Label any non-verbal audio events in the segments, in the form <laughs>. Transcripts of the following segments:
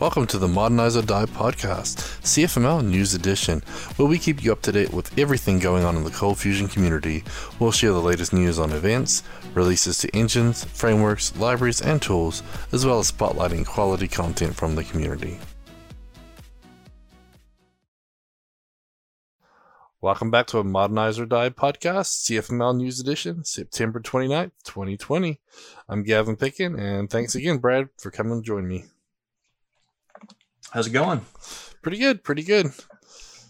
Welcome to the Modernize or Die podcast, CFML News Edition, where we keep you up to date with everything going on in the Cold Fusion community. We'll share the latest news on events, releases to engines, frameworks, libraries, and tools, as well as spotlighting quality content from the community. Welcome back to a Modernize or Die podcast, CFML News Edition, September 29th, 2020. I'm Gavin Pickin, and thanks again, Brad, for coming to join me. How's it going? Pretty good, pretty good.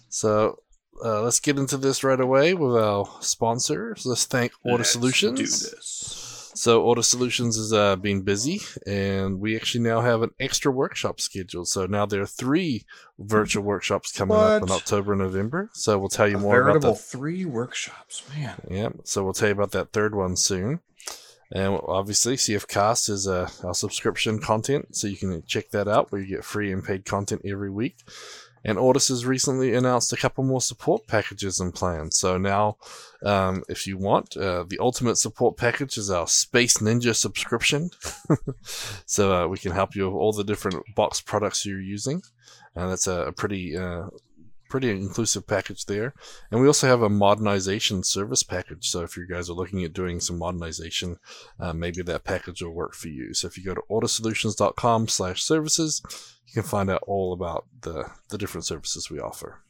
So uh, let's get into this right away with our sponsors. Let's thank Ortus let's Solutions. Do this. So Ortus Solutions is uh, being busy, and we actually now have an extra workshop scheduled. So now there are three virtual workshops coming what? up in October and November. So we'll tell you a more about the three workshops, man. Yeah. So we'll tell you about that third one soon. And obviously, CF Cast is uh, our subscription content, so you can check that out where you get free and paid content every week. And Ortus has recently announced a couple more support packages and plans. So now, um, if you want, uh, the ultimate support package is our Space Ninja subscription. <laughs> so uh, we can help you with all the different box products you're using. And that's a, a pretty uh, pretty inclusive package there. And we also have a modernization service package. So if you guys are looking at doing some modernization, uh, maybe that package will work for you. So if you go to ortussolutions.com slash services, you can find out all about the, the different services we offer.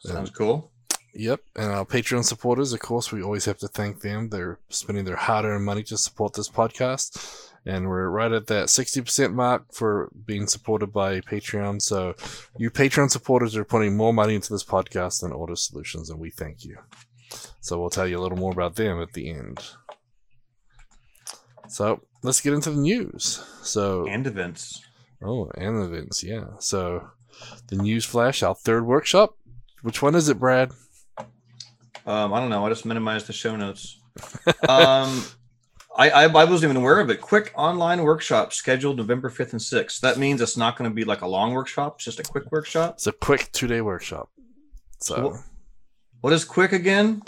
Sounds and, cool. Yep. And our Patreon supporters, of course, we always have to thank them. They're spending their hard earned money to support this podcast and we're right at that 60% mark for being supported by Patreon. So, you Patreon supporters are putting more money into this podcast than Ortus Solutions, and we thank you. So, we'll tell you a little more about them at the end. So, let's get into the news. So, and events. Oh, and events, yeah. So, the news flash, our third workshop. Which one is it, Brad? Um, I don't know. I just minimized the show notes. <laughs> um, I, I, I wasn't even aware of it. Quick online workshop scheduled November 5th and 6th. That means it's not going to be like a long workshop, it's just a quick workshop. It's a quick two day workshop. So, so what is quick again?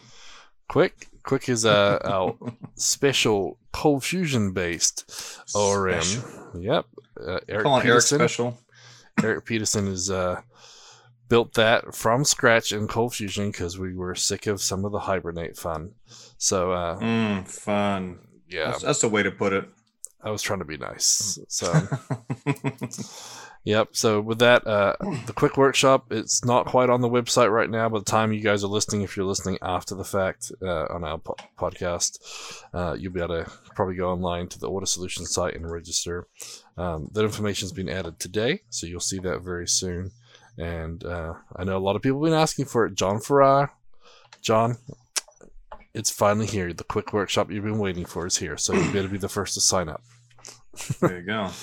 Quick, quick is a, <laughs> a special cold fusion based ORM. Yep, uh, Eric Peterson. Eric special. Eric Peterson is uh, built that from scratch in cold fusion because we were sick of some of the hibernate fun. So, uh, mm, fun yeah, that's, that's the way to put it. I was trying to be nice. So, <laughs> yep. So with that, uh, the quick workshop, it's not quite on the website right now. By the time you guys are listening, if you're listening after the fact uh, on our po- podcast, uh, you'll be able to probably go online to the Ortus Solutions site and register. Um, that information has been added today, so you'll see that very soon. And uh, I know a lot of people have been asking for it. John Farrar, John, it's finally here. The quick workshop you've been waiting for is here. So you better be the first to sign up. there you go. <laughs>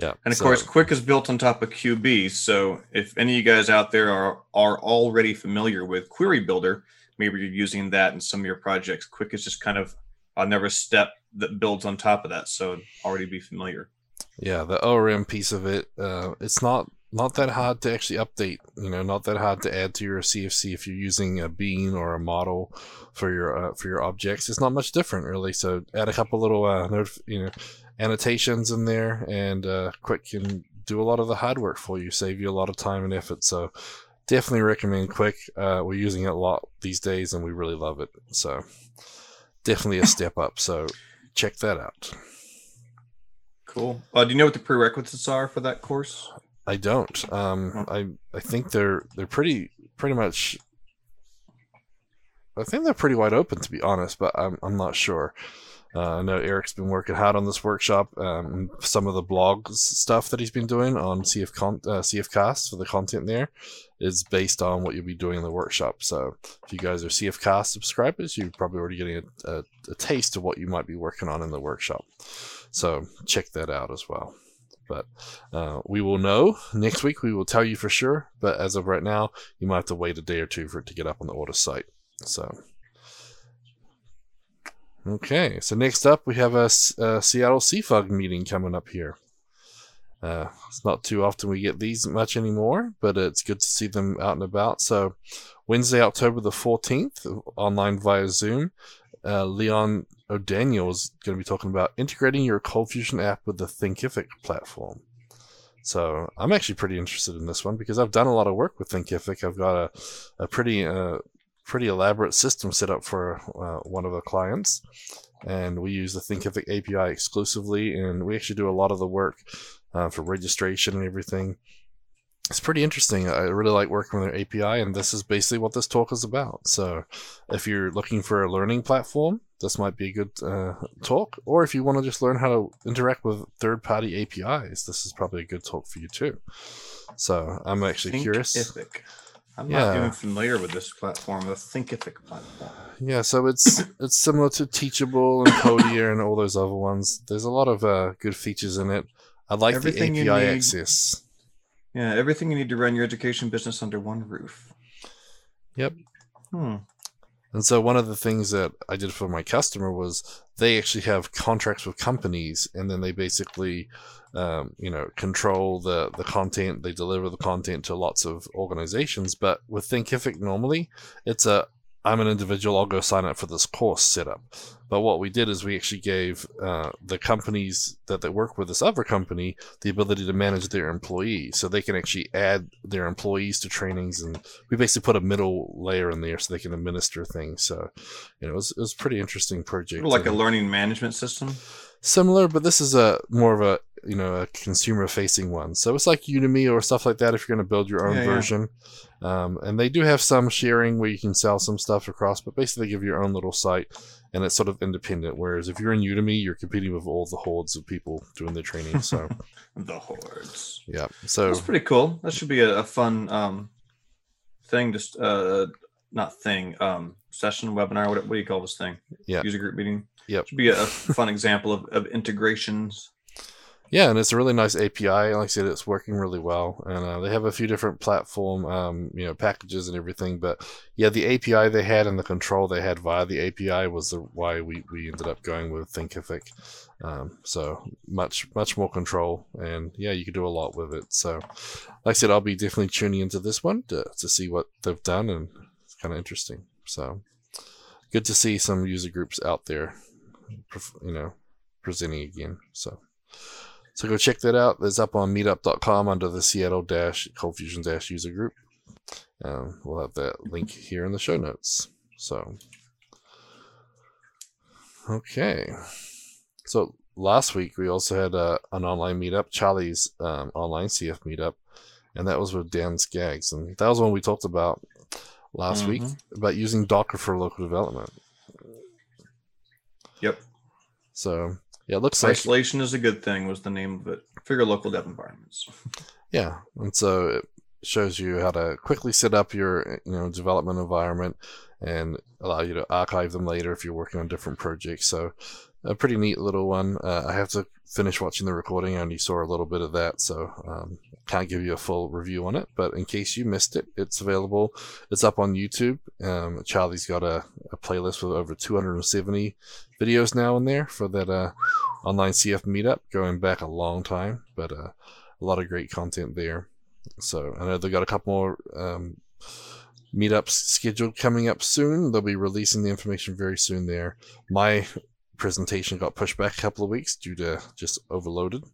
Yeah. And of so, course, Quick is built on top of QB. So if any of you guys out there are are already familiar with Query Builder, maybe you're using that in some of your projects. Quick is just kind of another step that builds on top of that. So already be familiar. Yeah, the ORM piece of it, uh, it's not not that hard to actually update. You know, not that hard to add to your CFC if you're using a bean or a model for your uh, for your objects. It's not much different really. So add a couple little uh, notif- you know annotations in there, and uh, Quick can do a lot of the hard work for you, save you a lot of time and effort. So definitely recommend Quick. Uh, we're using it a lot these days, and we really love it. So definitely a <laughs> step up. So check that out. Cool. Uh, do you know what the prerequisites are for that course? I don't. Um, I I think they're they're pretty pretty much. I think they're pretty wide open to be honest, but I'm I'm not sure. Uh, I know Eric's been working hard on this workshop. Um, some of the blog stuff that he's been doing on CF Con- uh, CF Cast for the content there is based on what you'll be doing in the workshop. So if you guys are CF Cast subscribers, you're probably already getting a, a, a taste of what you might be working on in the workshop. So check that out as well. But uh, we will know next week. We will tell you for sure. But as of right now, you might have to wait a day or two for it to get up on the Ortus site. So, okay. So next up, we have a, a Seattle CFUG meeting coming up here. Uh, it's not too often we get these much anymore, but it's good to see them out and about. So, Wednesday, October the 14th, online via Zoom, uh, Leon O'Daniel is going to be talking about integrating your Cold Fusion app with the Thinkific platform. So I'm actually pretty interested in this one because I've done a lot of work with Thinkific. I've got a, a pretty uh, pretty elaborate system set up for uh, one of the clients, and we use the Thinkific API exclusively, and we actually do a lot of the work uh, for registration and everything. It's pretty interesting. I really like working with their API, and this is basically what this talk is about. So, if you're looking for a learning platform, this might be a good uh, talk. Or if you want to just learn how to interact with third party APIs, this is probably a good talk for you too. So, I'm actually curious. Thinkific. I'm not even familiar with this platform, the Thinkific platform. Yeah, so it's <coughs> it's similar to Teachable and Codier and all those other ones. There's a lot of uh, good features in it. I like Everything the API access. Yeah, everything you need to run your education business under one roof. Yep. Hmm. And so one of the things that I did for my customer was they actually have contracts with companies, and then they basically, um, you know, control the the content. They deliver the content to lots of organizations. But with Thinkific, normally it's a I'm an individual. I'll go sign up for this course setup. But what we did is we actually gave uh, the companies that they work with this other company the ability to manage their employees, so they can actually add their employees to trainings, and we basically put a middle layer in there so they can administer things. So, you know, it was, it was a pretty interesting project. Like a learning management system. Similar, but this is a more of a you know a consumer facing one. So it's like Udemy or stuff like that if you're going to build your own Yeah, yeah. version. Um, and they do have some sharing where you can sell some stuff across, but basically they give you your own little site and it's sort of independent. Whereas if you're in Udemy, you're competing with all the hordes of people doing the training. So <laughs> The hordes. yeah, so That's pretty cool. That should be a, a fun um thing. Just uh, not thing. Um, session webinar. What, what do you call this thing? Yeah. User group meeting. Yep. Should be a, fun example of, of integrations. Yeah, and it's a really nice API. Like I said, it's working really well, and uh, they have a few different platform, um, you know, packages and everything. But yeah, the API they had and the control they had via the API was the why we, we ended up going with Thinkific. Um, so much much more control, and yeah, you can do a lot with it. So, like I said, I'll be definitely tuning into this one to to see what they've done, and it's kind of interesting. So, good to see some user groups out there, you know, presenting again. So. So go check that out. It's up on meetup.com under the Seattle Dash Cold Fusion Dash user group. Um, we'll have that link here in the show notes. So, okay. So last week we also had uh, an online meetup, Charlie's um, online CF meetup, and that was with Dan Skaggs, and that was one we talked about last week Mhm. about using Docker for local development. So yeah, it looks like Isolation is a good thing. Was the name of it for your local dev environments. Yeah, and so it shows you how to quickly set up your you know development environment and allow you to archive them later if you're working on different projects. So a pretty neat little one. Uh, I have to finish watching the recording. I only saw a little bit of that, so um, can't give you a full review on it. But in case you missed it, it's available. It's up on YouTube. Um, Charlie's got a, a playlist with over 270 videos now in there for that uh, online CF meetup, going back a long time. But uh, a lot of great content there. So I know they've got a couple more um, meetups scheduled coming up soon. They'll be releasing the information very soon there. My presentation got pushed back a couple of weeks due to just overloaded.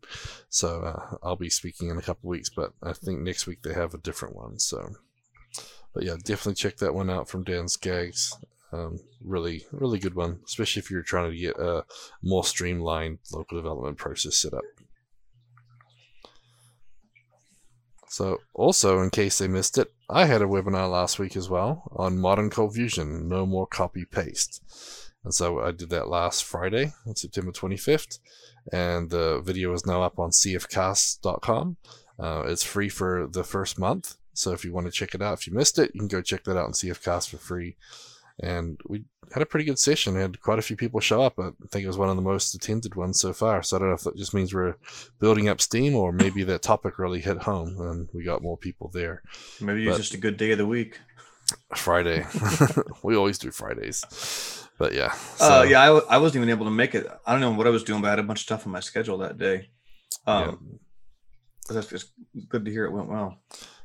So uh, I'll be speaking in a couple of weeks, but I think next week they have a different one. So, but yeah, definitely check that one out from Dan's Skaggs. Um, really, really good one, especially if you're trying to get a more streamlined local development process set up. So, also, in case they missed it, I had a webinar last week as well on modern cold fusion, no more copy paste. And so I did that last Friday, September 25th, and the video is now up on cfcast.com. Uh, it's free for the first month, so if you want to check it out, if you missed it, you can go check that out on CFcast for free. And we had a pretty good session. had quite a few people show up. I think it was one of the most attended ones so far. So I don't know if that just means we're building up steam or maybe that topic really hit home and we got more people there. Maybe it's just a good day of the week. Friday. <laughs> <laughs> we always do Fridays. But yeah. So, uh, yeah, I, w- I wasn't even able to make it. I don't know what I was doing, but I had a bunch of stuff on my schedule that day. Um, yeah. that's just good to hear it went well.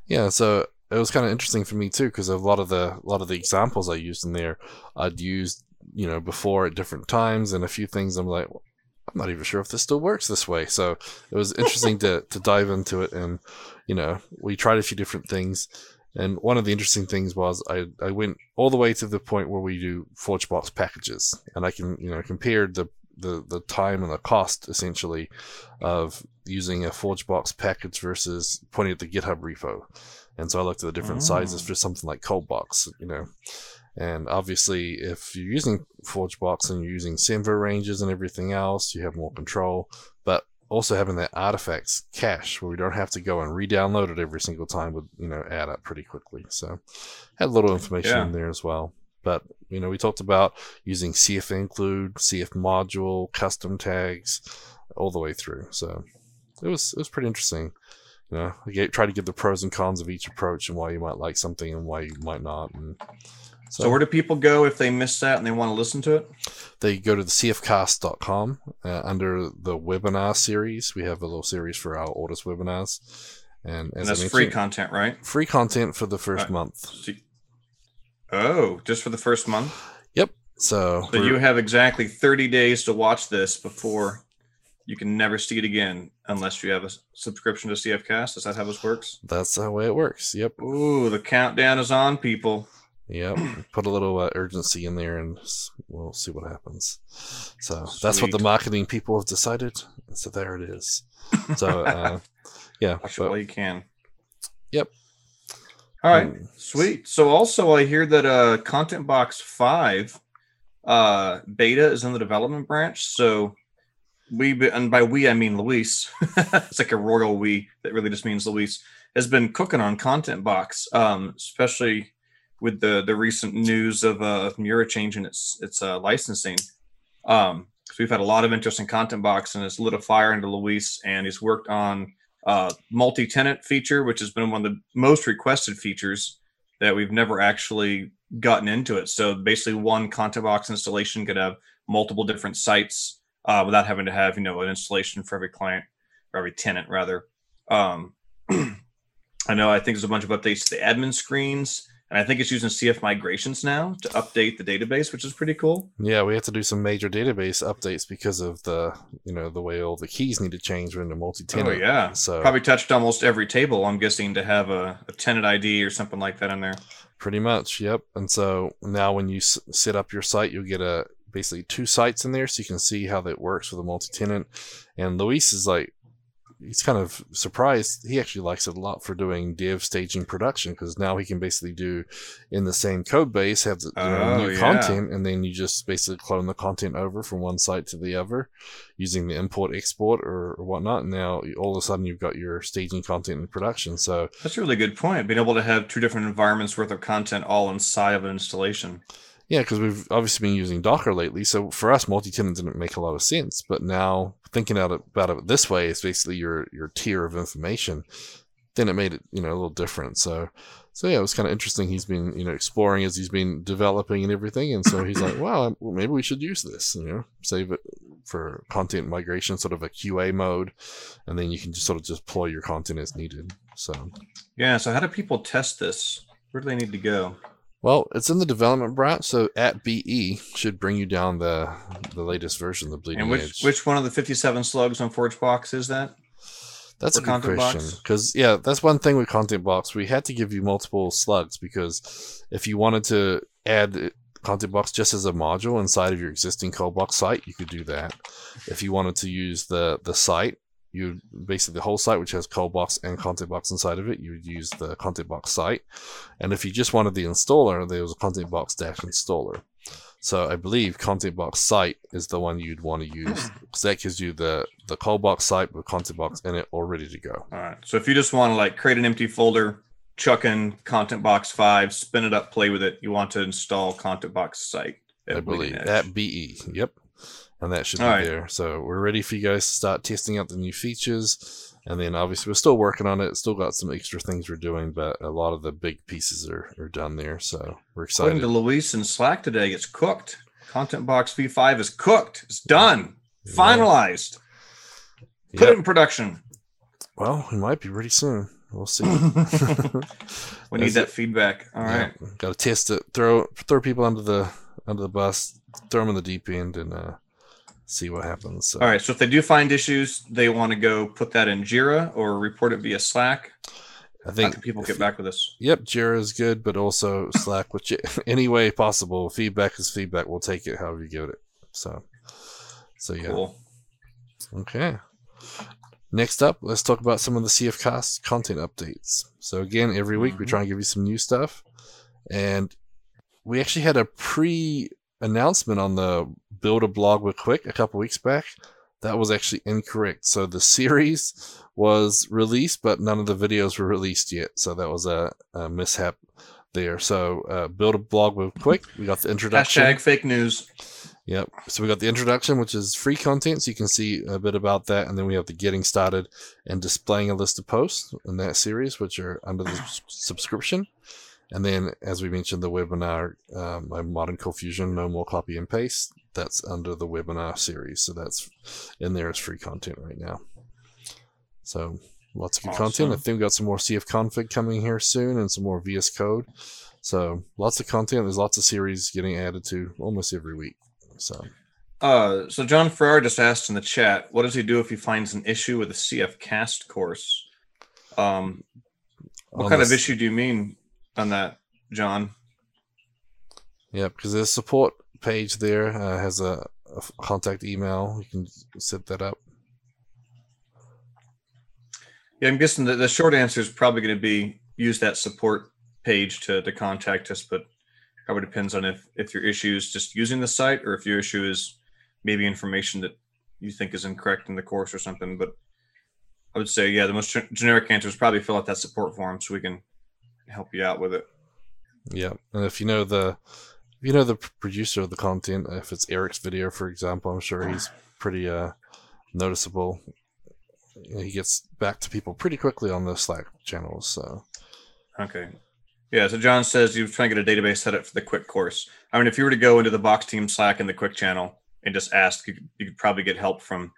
Yeah, so it was kind of interesting for me too because a lot of the a lot of the examples I used in there, I'd used you know before at different times, and a few things I'm like, I'm not even sure if this still works this way. So it was interesting to to dive into it, and you know, we tried a few different things. And one of the interesting things was I, I went all the way to the point where we do ForgeBox packages, and I can you know compared the the, the time and the cost essentially of using a ForgeBox package versus pointing at the GitHub repo. And so I looked at the different Oh. sizes for something like ColdBox, you know. And obviously, if you're using ForgeBox and you're using Semver ranges and everything else, you have more control. Also having that artifacts cache where we don't have to go and re-download it every single time would you know add up pretty quickly. So had a little information Yeah. in there as well. But you know, we talked about using CF include, CF module, custom tags, all the way through. So it was it was pretty interesting. You know, I try to give the pros and cons of each approach and why you might like something and why you might not. And So, where do people go if they miss that and they want to listen to it? they go to the cfcast.com uh, under the webinar series. We have a little series for our Ortus webinars. And And that's free content, right? free content for the first Right. month. Oh, just for the first month. Yep. So, So you have exactly 30 days to watch this before you can never see it again unless you have a subscription to CFcast. Is that how this works? that's the way it works. Yep. Ooh, the countdown is on, people. Yep. <clears throat> Put a little uh, urgency in there and we'll see what happens. So that's what the marketing people have decided. So there it is. So, uh, <laughs> yeah. Watch but- you can. Yep. All right. Mm. Sweet. So also I hear that uh Content Box 5 uh beta is in the development branch. So we and by we I mean Luis. <laughs> it's like a royal we that really just means Luis has been cooking on Content Box, um, especially with the the recent news of uh Mura changing its its uh, licensing. Um so we've had a lot of interest in Content Box and it's lit a fire into Luis and he's worked on uh, multi-tenant feature, which has been one of the most requested features that we've never actually gotten into it. So basically, one content box installation could have multiple different sites uh, without having to have you know an installation for every client or every tenant rather. Um, <clears throat> I know. I think there's a bunch of updates to the admin screens, and I think it's using CF migrations now to update the database, which is pretty cool. Yeah, we have to do some major database updates because of the you know the way all the keys need to change when the multi-tenant. Oh yeah, So probably touched almost every table. I'm guessing to have a, a tenant ID or something like that in there. pretty much, yep. And so now when you s- set up your site, you'll get a basically two sites in there, so you can see how that works with a multi-tenant. And Luis is like, he's kind of surprised. He actually likes it a lot for doing dev staging production because now he can basically do in the same code base have the, you know, Oh, new yeah. content, and then you just basically clone the content over from one site to the other using the import export or, or whatnot. And now all of a sudden you've got your staging content in production. So That's a really good point. Being able to have two different environments worth of content all inside of an installation. Yeah, because we've obviously been using Docker lately, so for us, multi-tenant didn't make a lot of sense. But now thinking out about it this way, it's basically your your tier of information. Then it made it you know a little different. So so yeah, it was kind of interesting. He's been you know exploring as he's been developing and everything, and so he's like, wow, well, maybe we should use this. You know, save it for content migration, sort of a QA mode, and then you can just sort of deploy your content as needed. So Yeah. So how do people test this? Where do they need to go? Well, it's in the development branch, so at BE should bring you down the the latest version, the Bleeding And which Edge. which one of the 57 slugs on ForgeBox is that? that's a good question because yeah, that's one thing with Content Box. We had to give you multiple slugs because if you wanted to add Content Box just as a module inside of your existing Coldbox site, you could do that. If you wanted to use the the site, you basically the whole site which has Coldbox and Content Box inside of it, you would use the Content Box site. And if you just wanted the installer, there was a Content Box dash installer. So I believe Content Box site is the one you'd want to use hmm. because that gives you the the Coldbox site with Content Box in it all ready to go. All right. So if you just want to like create an empty folder, chuck in Content Box 5, spin it up, play with it, you want to install Content Box site. at I believe at BE. Yep, and that should be right. there. So we're ready for you guys to start testing out the new features, and then obviously we're still working on it. Still got some extra things we're doing, but a lot of the big pieces are, are done there. So we're According excited. to Luis in Slack today, it's cooked. Content Box V5 is cooked. It's done. Yeah. Finalized. Put Yep. it in production. Well, we might be pretty soon. We'll see. <laughs> <laughs> We need that it. feedback. All right. Got to test it. Throw throw people under the under the bus. Throw them in the deep end and uh, see what happens. So. All right. So if they do find issues, they want to go put that in Jira or report it via Slack. I think people get back with us? Yep, Jira is good, but also Slack, <laughs> which <laughs> any way possible. Feedback is feedback. We'll take it however you give it. So, so yeah. Cool. Okay. Next up, let's talk about some of the CF Cast content updates. So again, every week we Mhm. try and give you some new stuff, and we actually had a pre-announcement on the Build a Blog with Quick a couple weeks back. That was actually incorrect. So the series was released, but none of the videos were released yet. So that was a, a mishap there. So uh, Build a Blog with Quick. We got the introduction. Hashtag fake news. Yep. So we got the introduction, which is free content, so you can see a bit about that, and then we have the getting started and displaying a list of posts in that series, which are under the subscription. And then, as we mentioned, the webinar, um, my modern confusion, no more copy and paste. That's under the webinar series, so that's in there as free content right now. So lots of good content. I think we got some more CF config coming here soon, and some more VS Code. So lots of content. There's lots of series getting added to almost every week. So. Uh, so John Farrar just asked in the chat, what does he do if he finds an issue with a CF cast course? Um, what kind of issue do you mean on that, John? Yeah, because there's support page there uh, has a contact email. You can set that up. Yeah, I'm guessing that the short answer is probably going to be use that support page to, to contact us, but probably depends on if, if your issue is just using the site or if your issue is maybe information that you think is incorrect in the course or something. But I would say, yeah, the most generic answer is probably fill out that support form so we can help you out with it. Yeah, and if you know the you know the producer of the content, if it's Eric's video, for example, I'm sure he's pretty uh noticeable. You know, He gets back to people pretty quickly on the Slack channels. So Okay. Yeah, so John says you're trying to get a database set up for the quick course. I mean, if you were to go into the Box Team Slack and the quick channel and just ask, you could, you could probably get help from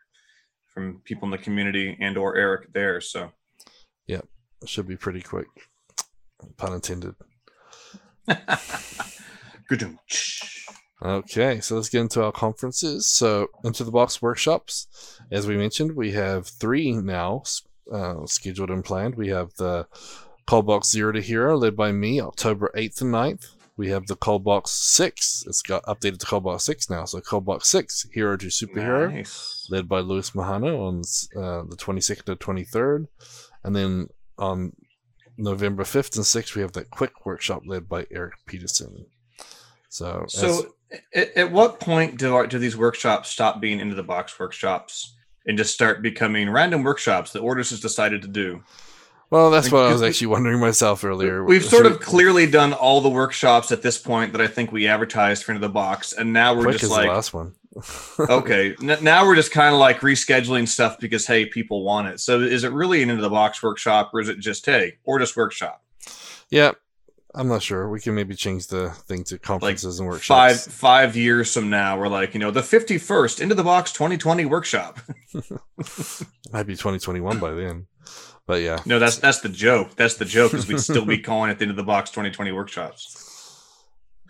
from people in the community and or Eric there. So yeah should be pretty quick. Pun intended. <laughs> good. Okay, so let's get into our conferences. So, into the box workshops, as we mentioned, we have three now uh, scheduled and planned. We have the Coldbox Zero to Hero, led by me, October 8th and 9th. We have the Coldbox 6. It's got updated to Coldbox 6 now. So, Coldbox 6, Hero to Superhero, Nice. led by Luis Majano on uh, the 22nd to 23rd. And then on November 5th and 6th, we have that quick workshop led by Eric Peterson. So, So, at, at what point do our, do these workshops stop being into the box workshops and just start becoming random workshops that Ortus has decided to do? Well, that's what I was We- actually wondering myself earlier. We've sort of clearly done all the workshops at this point that I think we advertised for into the box, and now we're quick just like, the last one. <laughs> okay, n- now we're just kind of like rescheduling stuff because hey, people want it. So is it really an into the box workshop, or is it just hey, or just workshop? yeah, I'm not sure. We can maybe change the thing to conferences and workshops. five five years from now, we're like, you know, the fifty first into the box 2020 workshop. <laughs> Might be 2021 by then. But yeah, no, that's that's the joke. That's the joke because we'd still be <laughs> calling it the into the box 2020 workshops.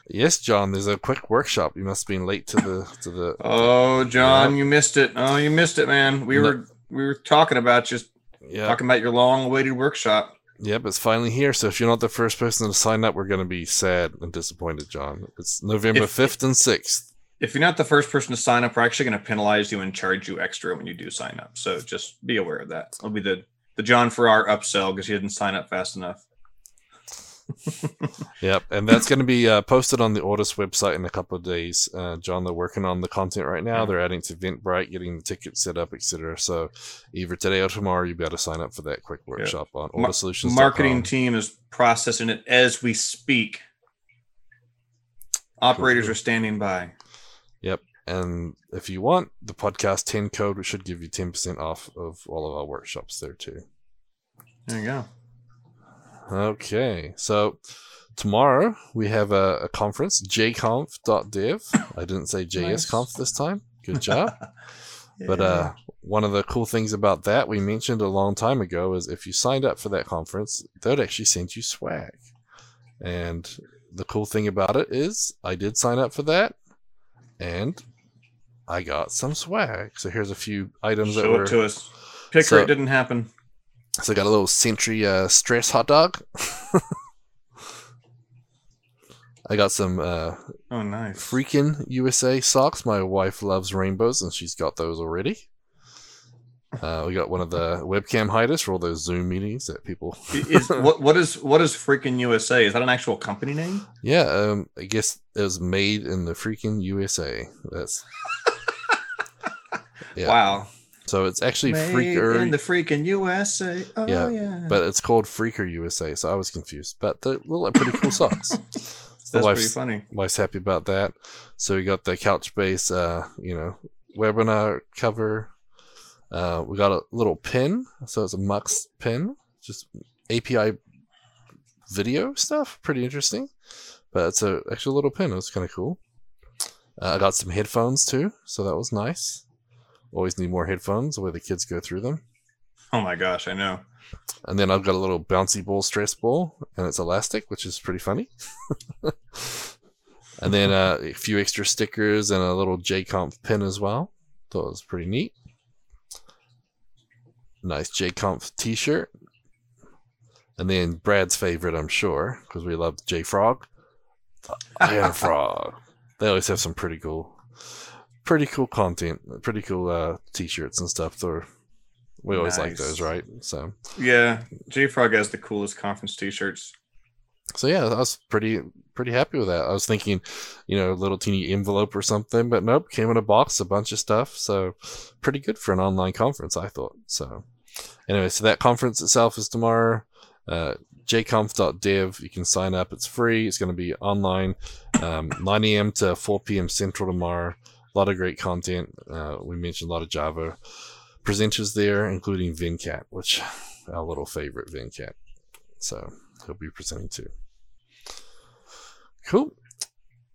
yes, John. There's a quick workshop. You must have been late to the to the. <laughs> Oh, John, you missed it. Oh, you missed it, man. We No. were we were talking about just yeah, talking about your long awaited workshop. Yep. It's finally here. So if you're not the first person to sign up, we're going to be sad and disappointed, John. It's November If- 5th and 6th. If you're not the first person to sign up, we're actually going to penalize you and charge you extra when you do sign up. So just be aware of that. It'll be the the John Farrar upsell because you didn't sign up fast enough. <laughs> Yep, and that's going to be uh, posted on the Ortus website in a couple of days. Uh, John, they're working on the content right now. They're adding to Eventbrite, getting the tickets set up, etc. So either today or tomorrow, you'll be able to sign up for that quick workshop on Mar- OrtusSolutions. Marketing team is processing it as we speak. Operators Cool. are standing by. Yep. And if you want the podcast 10 code, we should give you 10% off of all of our workshops there too. There you go. Okay, so tomorrow we have a, a conference, jconf.dev. I didn't say <laughs> JSConf this time. Good <laughs> job. But uh, one of the cool things about that we mentioned a long time ago is if you signed up for that conference, they'd actually send you swag. And the cool thing about it is I did sign up for that, and I got some swag. So here's a few items that Show were. it to us. Picker, So- it didn't happen. So I got a little Sentry uh, stress hot dog. <laughs> I got some uh, Oh, nice. freaking USA socks. My wife loves rainbows, and she's got those already. Uh, we got one of the webcam hiders for all those Zoom meetings that people. is <laughs> what what is what is freaking USA? Is that an actual company name? Yeah, um, I guess it was made in the freaking USA. That's <laughs> yeah. Wow. So it's actually Made Freaker, in the freaking USA. Oh Yeah, yeah. but it's called Freaker USA. So I was confused, but they look like pretty cool socks. So <laughs> that's pretty funny. wife's happy about that. So we got the Couchbase, uh, you know, webinar cover. Uh, we got a little pin, so it's a Mux pin, just API video stuff. Pretty interesting, but it's a actual little pin. It was kind of cool. Uh, I got some headphones too, so that was nice. Always need more headphones. The way the kids go through them. Oh my gosh, I know. And then I've got a little bouncy ball stress ball, and it's elastic, which is pretty funny. <laughs> and then uh, a few extra stickers and a little JConf pin as well. Thought it was pretty neat. Nice JConf t shirt. And then Brad's favorite, I'm sure, because we love J Frog. <laughs> Iron Frog. They always have some pretty cool, pretty cool content, pretty cool uh, t-shirts and stuff. They're, we always like those, right? So, Yeah, JFrog has the coolest conference T-shirts. so yeah, I was pretty pretty happy with that. I was thinking, you know, a little teeny envelope or something, but nope, came in a box, a bunch of stuff. So, pretty good for an online conference, I thought. So, anyway, so that conference itself is tomorrow. Uh, jconf.dev. You can sign up. It's free. It's going to be online, um, 9 a.m. to 4 p.m. Central tomorrow. A lot of great content. Uh, we mentioned a lot of Java presenters there, including Venkat, which our little favorite Venkat. So he'll be presenting too. Cool.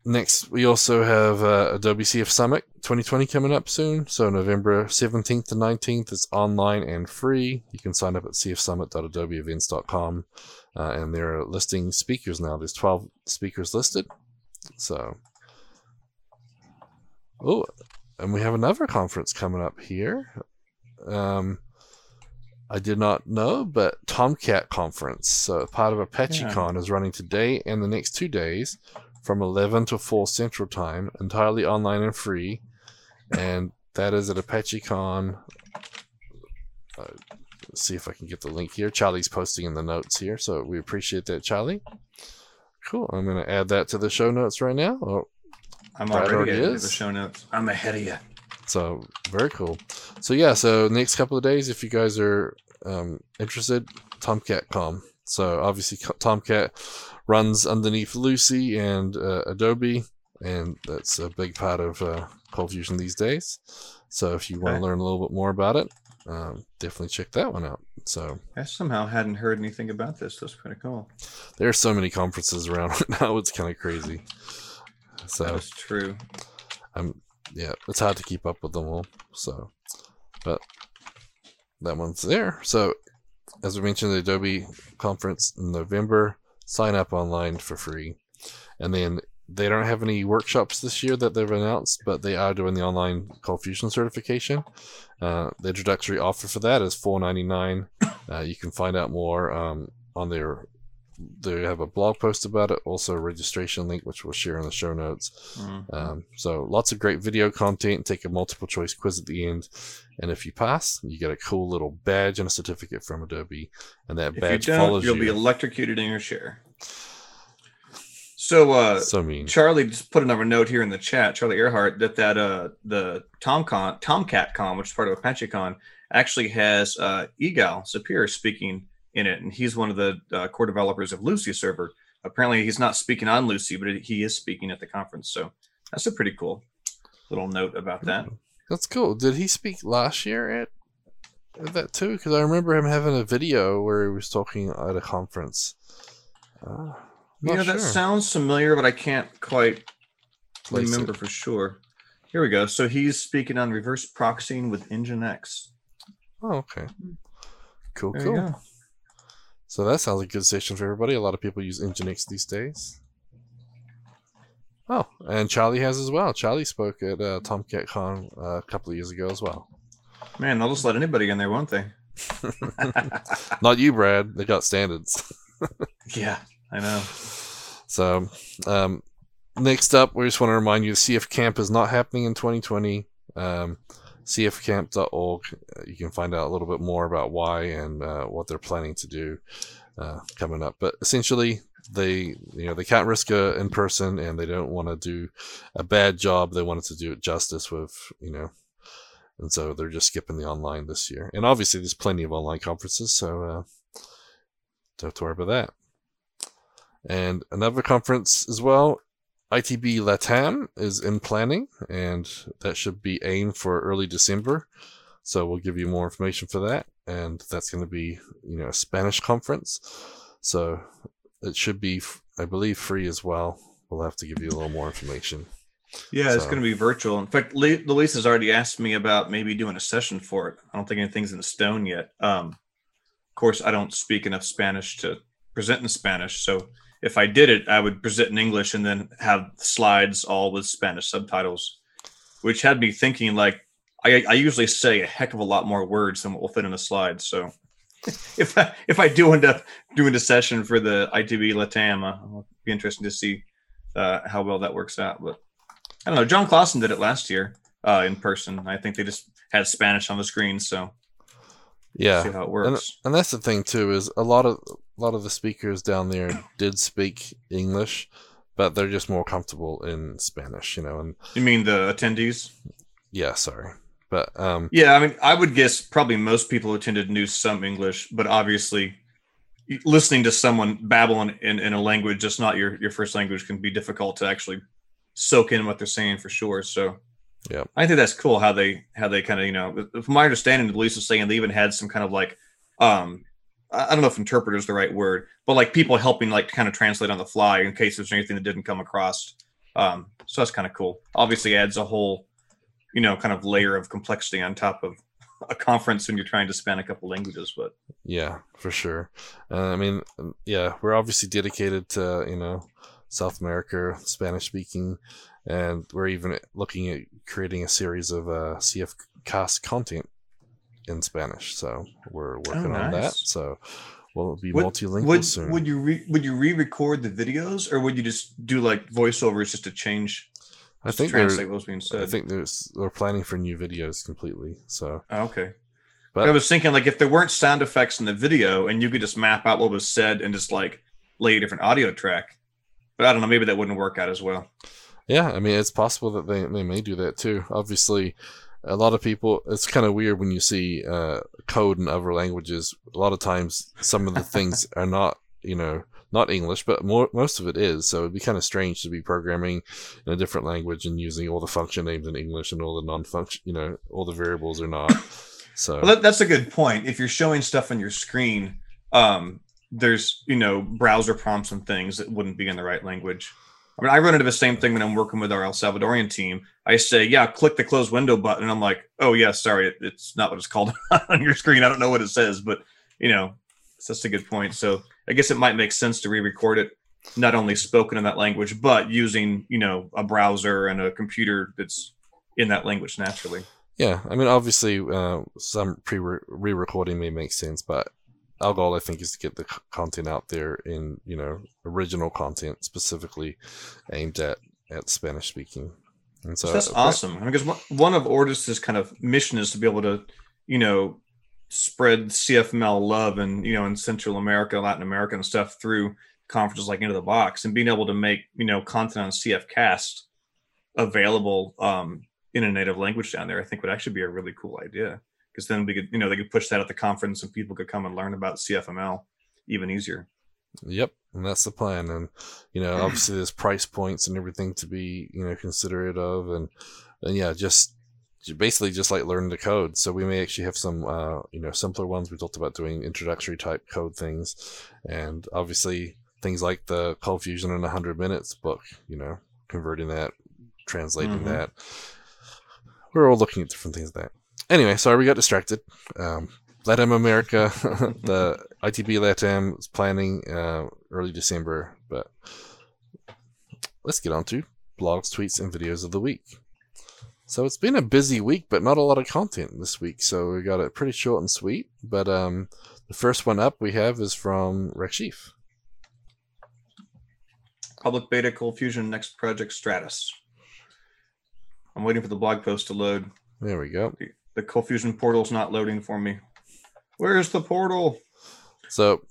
Next, we also have uh, Adobe CF Summit 2020 coming up soon. So November 17th to 19th is online and free. You can sign up at cfsummit.adobeevents.com. Uh, and they're listing speakers now. There's 12 speakers listed. So, oh, and we have another conference coming up here. Um, I did not know, but Tomcat Conference, so part of ApacheCon, is running today and the next two days from 11 to 4 Central Time, entirely online and free. And that is at ApacheCon. Uh, let's see if I can get the link here. Charlie's posting in the notes here, so we appreciate that, Charlie. Cool. I'm going to add that to the show notes right now. Oh, I'm Brad already already is. the show notes. I'm ahead of you. So very cool. So yeah, so next couple of days, if you guys are um, interested, Tomcat.com. So obviously, Tomcat runs underneath Lucee and uh, Adobe, and that's a big part of uh, Cold Fusion these days. So if you want Okay. to learn a little bit more about it, um, definitely check that one out. So I somehow hadn't heard anything about this. That's pretty cool. there are so many conferences around <laughs> right now; it's kind of crazy. So is true. I'm yeah, it's hard to keep up with them all. So, but that one's there. So, as we mentioned, the Adobe conference in November. Sign up online for free, and then they don't have any workshops this year that they've announced, but they are doing the online Cold Fusion certification. Uh, the introductory offer for that is four ninety nine. Uh, you can find out more um, on their. They have a blog post about it, also a registration link, which we'll share in the show notes. Mm. Um, so lots of great video content. Take a multiple choice quiz at the end, and if you pass, you get a cool little badge and a certificate from Adobe, and that If you badge don't, follows you'll you. be electrocuted in your chair. So, uh, so mean. Charlie just put another note here in the chat. Charlie Arehart that that uh the TomCon Tomcat Con, which is part of ApacheCon, actually has uh Igal Sapir speaking in it, and he's one of the uh, core developers of Lucee server. Apparently, he's not speaking on Lucee, but he is speaking at the conference. So that's a pretty cool little note about that. That's cool. Did he speak last year at, at that too? Because I remember him having a video where he was talking at a conference. Uh, You know, not that sounds familiar, but I can't quite Place it. remember for sure. Here we go. So he's speaking on reverse proxying with Nginx. Oh, okay. Cool, There cool. So that sounds like a good session for everybody. A lot of people use Nginx these days. Oh, and Charlie has as well. Charlie spoke at uh, Tomcat Con uh, a couple of years ago as well. Man, they'll just let anybody in there, won't they? <laughs> <laughs> Not you, Brad. They got standards. <laughs> yeah, I know. So, um, next up, we just want to remind you the CF Camp is not happening in 2020. Um, cfcamp.org. You can find out a little bit more about why and uh, what they're planning to do uh, coming up. But essentially, they you know they can't risk a in person, and they don't want to do a bad job. They wanted to do it justice with you know, and so they're just skipping the online this year. And obviously, there's plenty of online conferences, so uh, don't have to worry about that. And another conference as well ITB Latam is in planning, and that should be aimed for early December. So we'll give you more information for that, and that's going to be you know a Spanish conference. So it should be, I believe, free as well. We'll have to give you a little more information. Yeah, it's going to be virtual. In fact, Luis has already asked me about maybe doing a session for it. I don't think anything's in stone yet. Um, of course, I don't speak enough Spanish to present in Spanish, so if I did it, I would present in English and then have slides all with Spanish subtitles, which had me thinking like I, I usually say a heck of a lot more words than what will fit in a slide. So <laughs> if I, if I do end up doing a session for the ITB Latam, uh, it'll be interesting to see uh, how well that works out. But I don't know. Jon Clausen did it last year uh, in person. I think they just had Spanish on the screen, so yeah, see how it works. And, and that's the thing too is a lot of a lot of the speakers down there did speak English, but they're just more comfortable in Spanish, you know. And you mean the attendees? Yeah, sorry, but um, yeah, I mean, I would guess probably most people who attended knew some English, but obviously, listening to someone babble in, in, in a language that's not your your first language can be difficult to actually soak in what they're saying for sure. So. Yeah, I think that's cool how they how they kind of you know from my understanding, Luis was saying they even had some kind of like um I don't know if interpreter is the right word, but like people helping like to kind of translate on the fly in case there's anything that didn't come across. Um, so that's kind of cool. Obviously, adds a whole, you know, kind of layer of complexity on top of <laughs> a conference when you're trying to span a couple languages. But yeah, for sure. Uh, I mean, yeah, we're obviously dedicated to you know South America, Spanish speaking, and we're even looking at creating a series of uh, CF cast content in Spanish. So we're working oh, nice. on that. So we'll be would, multilingual would, soon. Would you re, would you re-record the videos, or would you just do like voiceovers just to change? I think translate what's being said. I think there's they're planning for new videos completely. So oh, okay. But I was thinking like if there weren't sound effects in the video and you could just map out what was said and just like lay a different audio track. But I don't know, maybe that wouldn't work out as well. Yeah, I mean it's possible that they, they may do that too. Obviously, a lot of people it's kind of weird when you see uh, code in other languages. A lot of times some of the <laughs> things are not you know not english but more most of it is. So it'd be kind of strange to be programming in a different language and using all the function names in english and all the non-function you know all the variables are not. <coughs> So well, that, that's a good point. If you're showing stuff on your screen um, there's you know browser prompts and things that wouldn't be in the right language I mean, I run into the same thing when I'm working with our El Salvadorian team. I say, yeah, click the close window button. I'm like, oh, yeah, sorry, it's not what it's called <laughs> on your screen. I don't know what it says, but, you know, that's a good point. So I guess it might make sense to re record it, not only spoken in that language, but using, you know, a browser and a computer that's in that language naturally. Yeah. I mean, obviously, uh, some pre re recording may make sense, but our goal, I think, is to get the content out there in you know original content specifically aimed at at Spanish speaking. And so, that's uh, awesome. because one of Ortus's kind of mission is to be able to, you know, spread CFML love and you know in Central America, Latin America, and stuff through conferences like Into the Box, and being able to make you know content on CFcast available um, in a native language down there, I think would actually be a really cool idea because then we could, you know, they could push that at the conference and people could come and learn about CFML even easier. Yep, and that's the plan. And you know, obviously there's price points and everything to be you know considerate of, and and yeah, just basically just like learning the code. So we may actually have some uh, you know simpler ones. We talked about doing introductory type code things, and obviously things like the Cold Fusion in 100 minutes book. You know, converting that, translating mm-hmm. that. We're all looking at different things like that anyway, sorry we got distracted. Um, Latam America, <laughs> the ITB Latam is planning uh, early December, but let's get on to blogs, tweets, and videos of the week. So it's been a busy week, but not a lot of content this week. So we got it pretty short and sweet. But um, the first one up we have is from Rex Sheaf. Public beta Cold Fusion next project Stratus. I'm waiting for the blog post to load. There we go. The, the Cold Fusion portal's not loading for me. Where's the portal? So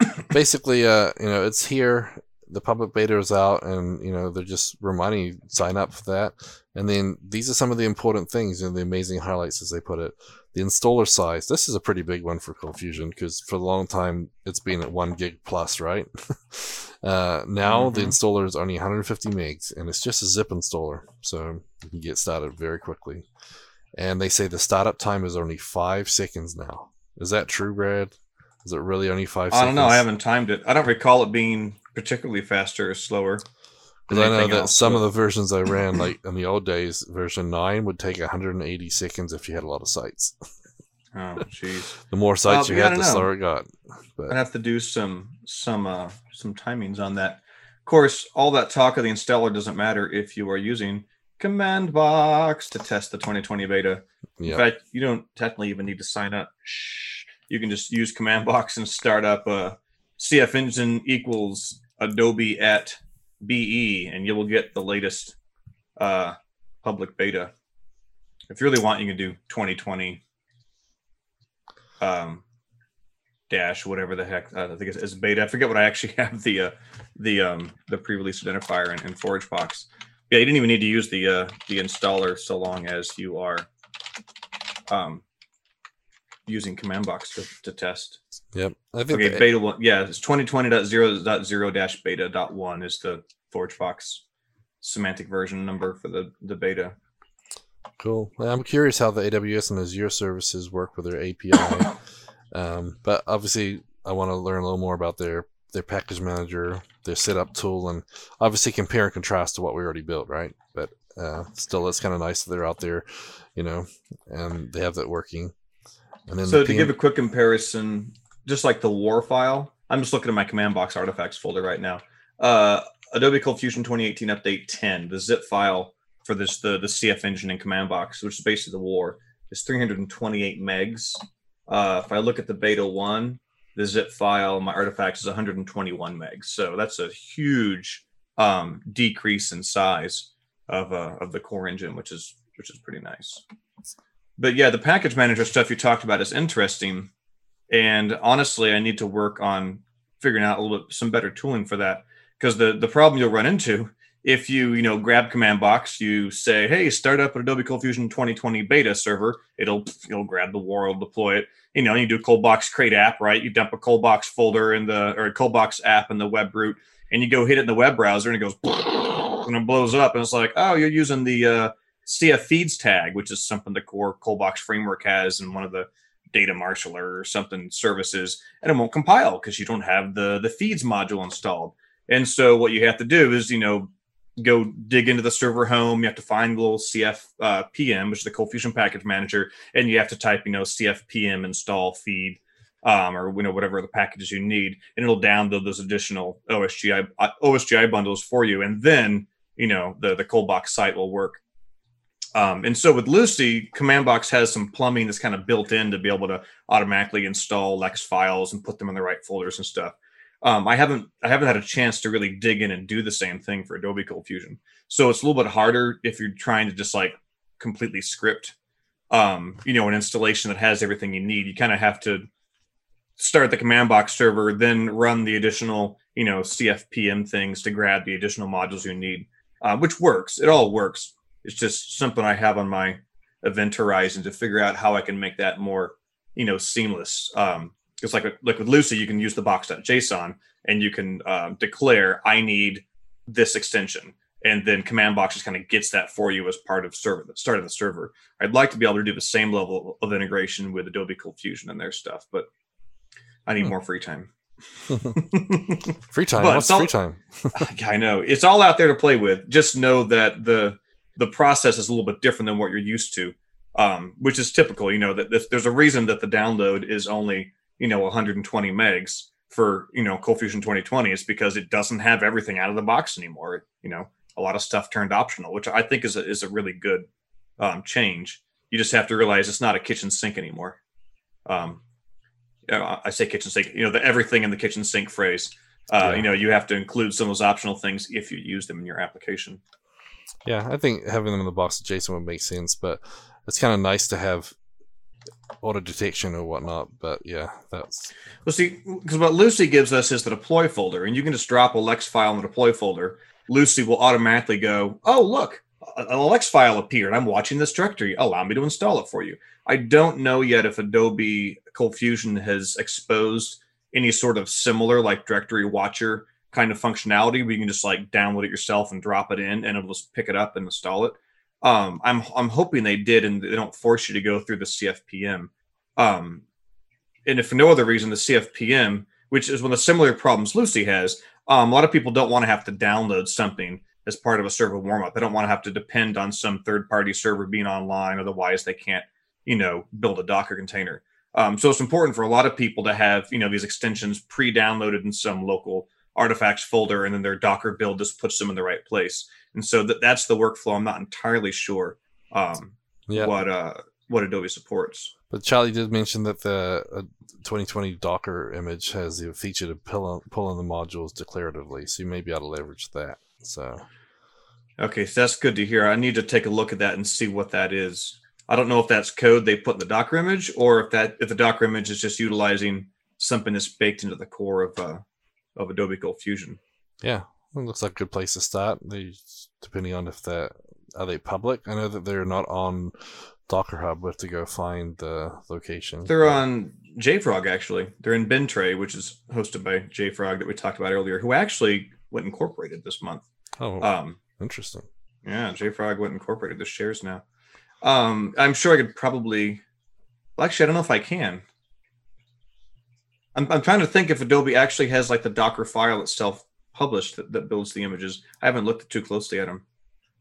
<coughs> basically, uh, you know, it's here. The public beta is out, and you know they're just reminding you sign up for that. And then these are some of the important things and the amazing highlights, as they put it. The installer size. This is a pretty big one for Cold Fusion because for a long time it's been at one gig plus, right? <laughs> uh, now mm-hmm. the installer is only 150 megs, and it's just a zip installer, so you can get started very quickly. And they say the startup time is only five seconds now. Is that true, Brad? Is it really only five? I don't know. I haven't timed it. I don't recall it being particularly faster or slower. Because I know that else, some of the versions I ran, like in the old days, version nine would take 180 seconds if you had a lot of sites. Oh, jeez. <laughs> the more sites uh, you had, the know. slower it got. But. I'd have to do some some uh, some timings on that. Of course, all that talk of the installer doesn't matter if you are using Command Box to test the 2020 beta. Yep. In fact, you don't technically even need to sign up. Shh you can just use command box and start up a CF engine equals Adobe at BE, and you will get the latest uh, public beta. If you really want, you can do 2020 um, dash whatever the heck uh, I think it's, it's, beta. I forget what I actually <laughs> have the uh, the um, the pre-release identifier in, in ForgeBox. Yeah, you didn't even need to use the uh, the installer so long as you are um, using command box to, to test. Yep. I think okay, beta one. Yeah, it's 2020.0.0 dash beta dot one is the ForgeBox semantic version number for the, the beta. Cool. I'm curious how the AWS and Azure services work with their API. <coughs> um, but obviously, I want to learn a little more about their their package manager, their setup tool, and obviously compare and contrast to what we already built, right? But uh, still, it's kind of nice that they're out there, you know, and they have that working. And then so to PM- give a quick comparison, just like the war file, I'm just looking at my command box artifacts folder right now. Uh, Adobe Cold Fusion 2018 Update 10, the zip file for this the the CF engine in command box, which is basically the war, is 328 megs. Uh, if I look at the beta one, the zip file, my artifacts is 121 megs. So that's a huge um, decrease in size of uh, of the core engine, which is which is pretty nice but yeah, the package manager stuff you talked about is interesting. And honestly, I need to work on figuring out a little some better tooling for that. Because the the problem you'll run into if you you know grab command box, you say, "Hey, start up an Adobe Cold Fusion 2020 beta server." It'll you'll grab the war, it'll deploy it. You know, you do cold box create app, right? You dump a cold box folder in the or a cold box app in the web root, and you go hit it in the web browser, and it goes <laughs> and it blows up, and it's like, oh, you're using the uh, CF feeds tag, which is something the core Coldbox framework has in one of the data marshaller or something services, and it won't compile because you don't have the the feeds module installed. And so what you have to do is, you know, go dig into the server home. You have to find the little CF uh, which is the Cold Fusion Package Manager, and you have to type, you know, CFPM install feed. Um, or you know whatever the packages you need, and it'll download those additional OSGI uh, OSGI bundles for you, and then you know the the Coldbox site will work um, and so with Lucee, Command Box has some plumbing that's kind of built in to be able to automatically install Lex files and put them in the right folders and stuff. Um, I haven't I haven't had a chance to really dig in and do the same thing for Adobe Cold Fusion. So it's a little bit harder if you're trying to just like completely script, um, you know, an installation that has everything you need. You kind of have to start the command box server, then run the additional, you know, CFPM things to grab the additional modules you need, uh, which works. It all works it's just something I have on my event horizon to figure out how I can make that more, you know, seamless. Um, it's like like with Lucee, you can use the box.json and you can um, declare I need this extension, and then command box just kind of gets that for you as part of server the start of the server. I'd like to be able to do the same level of integration with Adobe Cold Fusion and their stuff, but I need hmm. more free time. <laughs> <laughs> free time. What's all, free time? <laughs> I know it's all out there to play with. Just know that the the process is a little bit different than what you're used to, um, which is typical. You know that there's a reason that the download is only you know 120 megs for you know Cold Fusion 2020. is because it doesn't have everything out of the box anymore. You know, a lot of stuff turned optional, which I think is a, is a really good um, change. You just have to realize it's not a kitchen sink anymore. Um, I say kitchen sink, you know, the everything in the kitchen sink phrase. Uh, yeah. You know, you have to include some of those optional things if you use them in your application. Yeah, I think having them in the box.json would make sense, but it's kind of nice to have auto detection or whatnot. But yeah, that's well. See, because what Lucee gives us is the deploy folder, and you can just drop a Lex file in the deploy folder. Lucee will automatically go, "Oh, look, an Lex file appeared. I'm watching this directory. Allow me to install it for you." I don't know yet if Adobe ColdFusion has exposed any sort of similar like directory watcher kind of functionality where you can just like download it yourself and drop it in and it'll just pick it up and install it. Um, I'm I'm hoping they did and they don't force you to go through the CFPM. Um, and if for no other reason, the CFPM, which is one of the similar problems Lucee has, um, a lot of people don't want to have to download something as part of a server warmup. They don't want to have to depend on some third party server being online, otherwise they can't, you know, build a Docker container. Um, so it's important for a lot of people to have, you know, these extensions pre-downloaded in some local artifacts folder, and then their Docker build just puts them in the right place. And so that, that's the workflow. I'm not entirely sure um, yeah. what uh, what Adobe supports. But Charlie did mention that the uh, 2020 Docker image has the feature to pull on, pull in the modules declaratively, so you may be able to leverage that. So, okay, so that's good to hear. I need to take a look at that and see what that is. I don't know if that's code they put in the Docker image or if that if the Docker image is just utilizing something that's baked into the core of uh, of Adobe ColdFusion. Yeah, it looks like a good place to start. They depending on if that are they public. I know that they're not on Docker Hub. We have to go find the location. They're on JFrog actually. They're in Bintray, which is hosted by JFrog that we talked about earlier, who actually went incorporated this month. Oh, um, interesting. Yeah, JFrog went incorporated. The shares now. Um, I'm sure I could probably. Well, actually, I don't know if I can. I'm, I'm trying to think if Adobe actually has like the Docker file itself published that, that builds the images. I haven't looked too closely at them.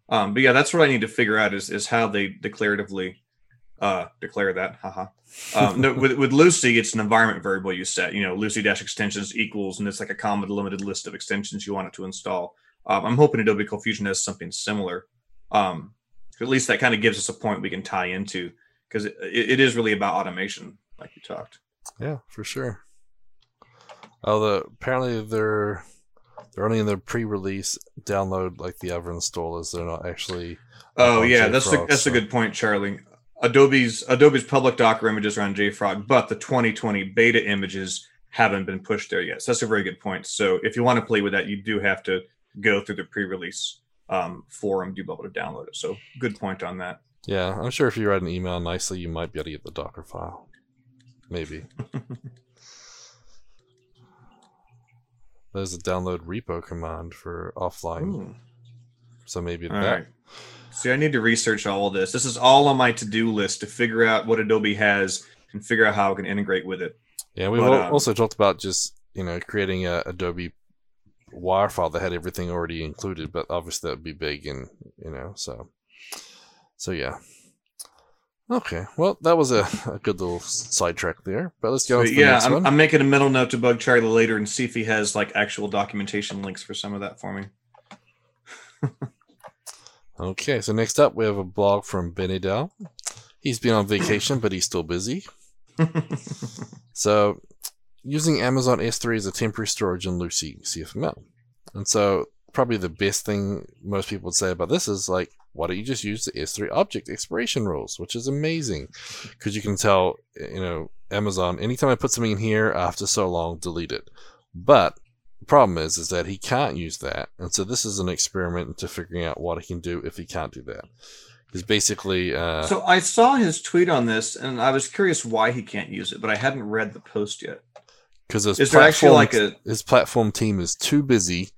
Um, but yeah, that's what I need to figure out is is how they declaratively uh, declare that. Haha. Um, no, with with Lucee, it's an environment variable you set. You know, Lucee dash extensions equals, and it's like a common limited list of extensions you want it to install. Um, I'm hoping Adobe ColdFusion has something similar. Um, at least that kind of gives us a point we can tie into because it, it is really about automation, like you talked. Yeah, for sure. Although apparently they're they're only in the pre-release download like the other installers. They're not actually. Oh yeah, JFrog, that's a, that's so. a good point, Charlie. Adobe's Adobe's public Docker images are on JFrog, but the 2020 beta images haven't been pushed there yet. So that's a very good point. So if you want to play with that, you do have to go through the pre-release um, forum to be able to download it. So good point on that. Yeah, I'm sure if you write an email nicely, you might be able to get the Docker file. Maybe. <laughs> There's a download repo command for offline. Ooh. So maybe all that. Right. See, I need to research all of this. This is all on my to-do list to figure out what Adobe has and figure out how I can integrate with it. Yeah, we um, also talked about just you know creating a Adobe WAR file that had everything already included, but obviously that would be big and you know so so yeah. Okay, well, that was a, a good little sidetrack there, but let's go. So, yeah, I'm, I'm, making a mental note to bug Charlie later and see if he has like actual documentation links for some of that for me. <laughs> okay, so next up we have a blog from Ben Nadel. He's been on vacation, but he's still busy. <laughs> so, using Amazon S3 as a temporary storage in Lucee CFML, and so probably the best thing most people would say about this is like why don't you just use the S3 object expiration rules, which is amazing because you can tell, you know, Amazon, anytime I put something in here after so long, delete it. But the problem is, is that he can't use that. And so this is an experiment into figuring out what he can do if he can't do that. He's basically. Uh, so I saw his tweet on this and I was curious why he can't use it, but I hadn't read the post yet. Because his, is platform, like a... his platform team is too busy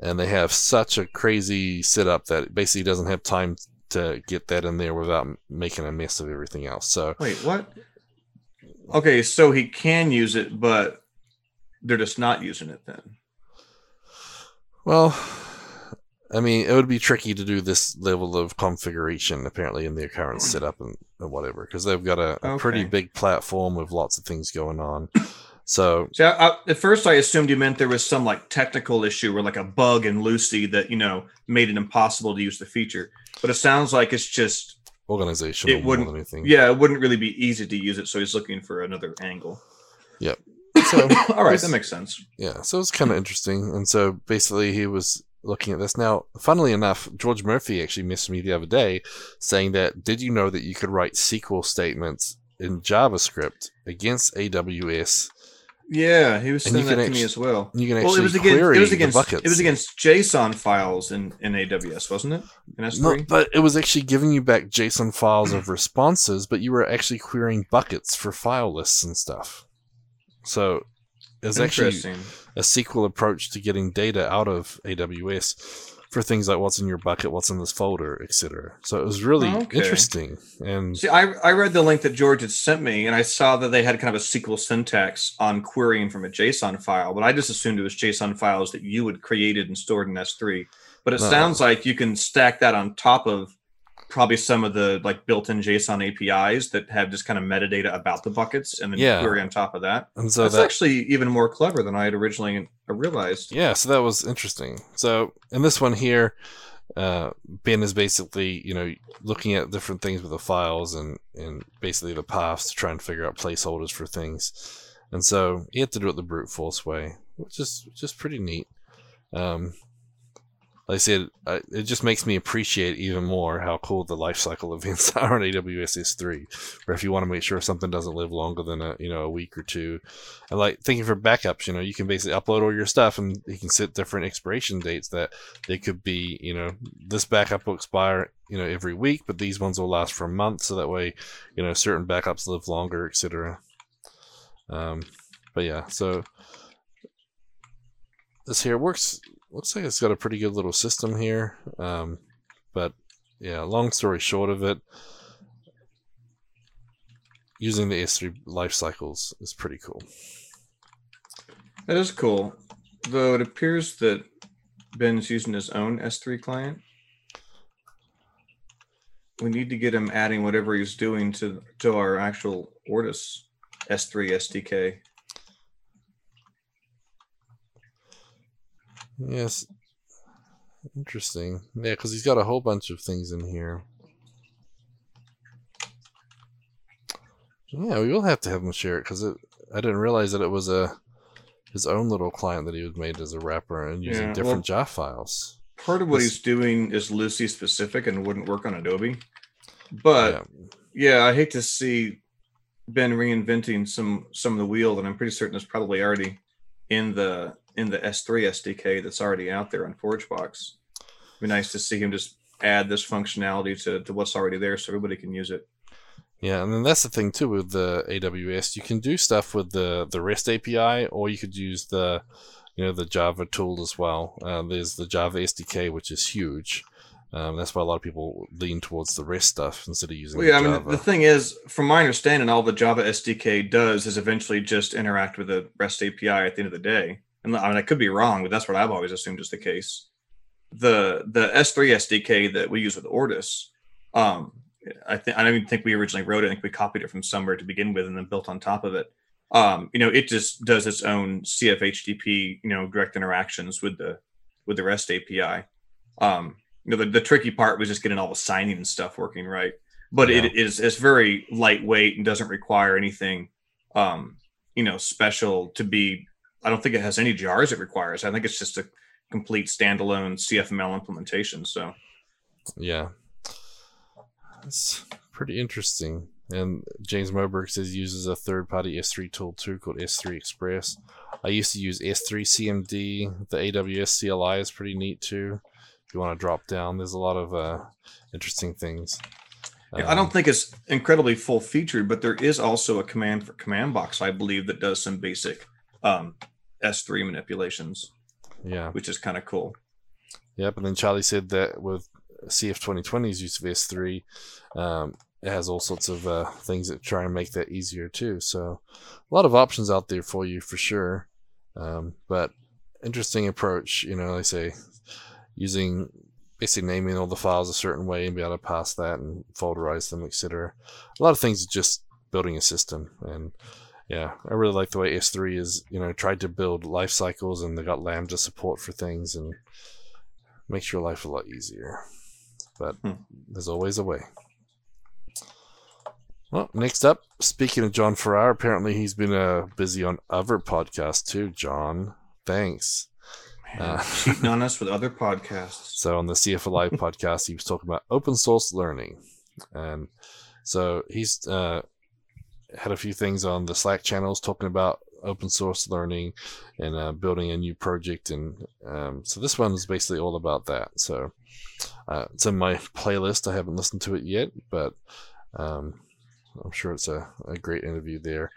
and they have such a crazy setup that basically doesn't have time to get that in there without making a mess of everything else. So wait, what? Okay, so he can use it, but they're just not using it then. Well, I mean, it would be tricky to do this level of configuration apparently in their current setup and, and whatever because they've got a, a okay. pretty big platform with lots of things going on. So See, I, at first I assumed you meant there was some like technical issue or like a bug in Lucee that you know made it impossible to use the feature. But it sounds like it's just organizational It wouldn't- than anything. yeah, it wouldn't really be easy to use it. So he's looking for another angle. Yep. <coughs> So All right, that makes sense. Yeah, so it's kind of interesting. And so basically, he was looking at this. Now, funnily enough, George Murphy actually messaged me the other day saying that, did you know that you could write SQL statements in JavaScript against AWS? Yeah, he was sending that to me as well. You can Well, actually it was against query it was the against buckets. it was against JSON files in in AWS, wasn't it? In S3. No, but it was actually giving you back JSON files of <clears throat> responses, but you were actually querying buckets for file lists and stuff. So it's actually a SQL approach to getting data out of AWS for things like what's in your bucket, what's in this folder, etc. So it was really Okay. interesting. And See, I, I read the link that George had sent me, and I saw that they had kind of a SQL syntax on querying from a JSON file, but I just assumed it was JSON files that you had created and stored in S3. But it No. sounds like you can stack that on top of probably some of the like built-in JSON APIs that have just kind of metadata about the buckets, and then Yeah. query on top of that. and so That's that actually even more clever than I had originally realized. yeah, so that was interesting. So in this one here, uh, Ben is basically you know looking at different things with the files and and basically the paths to try and figure out placeholders for things. And so he had to do it the brute force way, which is just pretty neat. Um, like I said, it just makes me appreciate even more how cool the lifecycle events <laughs> are on AWS S3. Where if you want to make sure something doesn't live longer than a you know a week or two, and like thinking for backups, you know, you can basically upload all your stuff and you can set different expiration dates that they could be, you know, this backup will expire, you know, every week, but these ones will last for a month, so that way, you know, certain backups live longer, etc. Um, but yeah, so this here works. Looks like it's got a pretty good little system here. Um, but yeah, long story short of it, using the S3 life cycles is pretty cool. That is cool. Though it appears that Ben's using his own S3 client. We need to get him adding whatever he's doing to to our actual Ortus S3 SDK. Yes. Interesting. Yeah, because he's got a whole bunch of things in here. Yeah, we will have to have him share it because it. I didn't realize that it was a his own little client that he had made as a wrapper and using Yeah, different well- files. Part of what This- he's doing is Lucee specific and wouldn't work on Adobe. But yeah, yeah, I hate to see Ben reinventing some some of the wheel that I'm pretty certain is probably already in the in the S3 SDK that's already out there on ForgeBox. It'd Be nice to see him just add this functionality to, to what's already there so everybody can use it. yeah, and then that's the thing too with the AWS. You can do stuff with the the REST API, or you could use the you know the Java tool as well. Uh, there's the Java SDK, which is huge. Um, that's why a lot of people lean towards the REST stuff instead of using Well, yeah, I mean, the thing is, from my understanding, all the Java SDK does is eventually just interact with the REST API at the end of the day. And I mean, I could be wrong, but that's what I've always assumed is the case. The the S3 SDK that we use with Ortus, um, I think I don't even think we originally wrote it. I think we copied it from somewhere to begin with, and then built on top of it. Um, you know, it just does its own CFHTTP, you know, direct interactions with the with the REST API. Um, you know, the, the tricky part was just getting all the signing and stuff working right but Yeah. it is it's very lightweight and doesn't require anything um you know special to be i don't think it has any jars it requires i think it's just a complete standalone cfml implementation so Yeah. It's pretty interesting. And James Moberg says uses a third party S3 tool too called S3 Express. I used to use S3 CMD. The AWS CLI is pretty neat too. If you want to drop down, there's a lot of uh, interesting things. Yeah, i Um, don't think it's incredibly full featured but there is also a command for command box i believe that does some basic um s3 manipulations Yeah. which is kind of cool Yep. And then Charlie said that with CF 2020's use of S3, um, it has all sorts of uh, things that try and make that easier too. So a lot of options out there for you for sure. Um, but interesting approach, you know, they say using basically naming all the files a certain way and be able to pass that and folderize them, etc. A lot of things are just building a system and yeah, I really like the way S3 is, you know, tried to build life cycles and they got Lambda support for things and makes your life a lot easier. But Hmm. there's always a way. Well, next up, speaking of John Farrar, apparently he's been uh, busy on other podcasts too, John. Thanks. Man, Uh, cheating on <laughs> us with other podcasts. So on the CF Live <laughs> podcast, he was talking about open source learning, and so he's uh, had a few things on the Slack channels talking about open source learning and uh, building a new project, and um, so this one is basically all about that. So uh, it's in my <laughs> playlist. I haven't listened to it yet, but um, I'm sure it's a, a great interview there.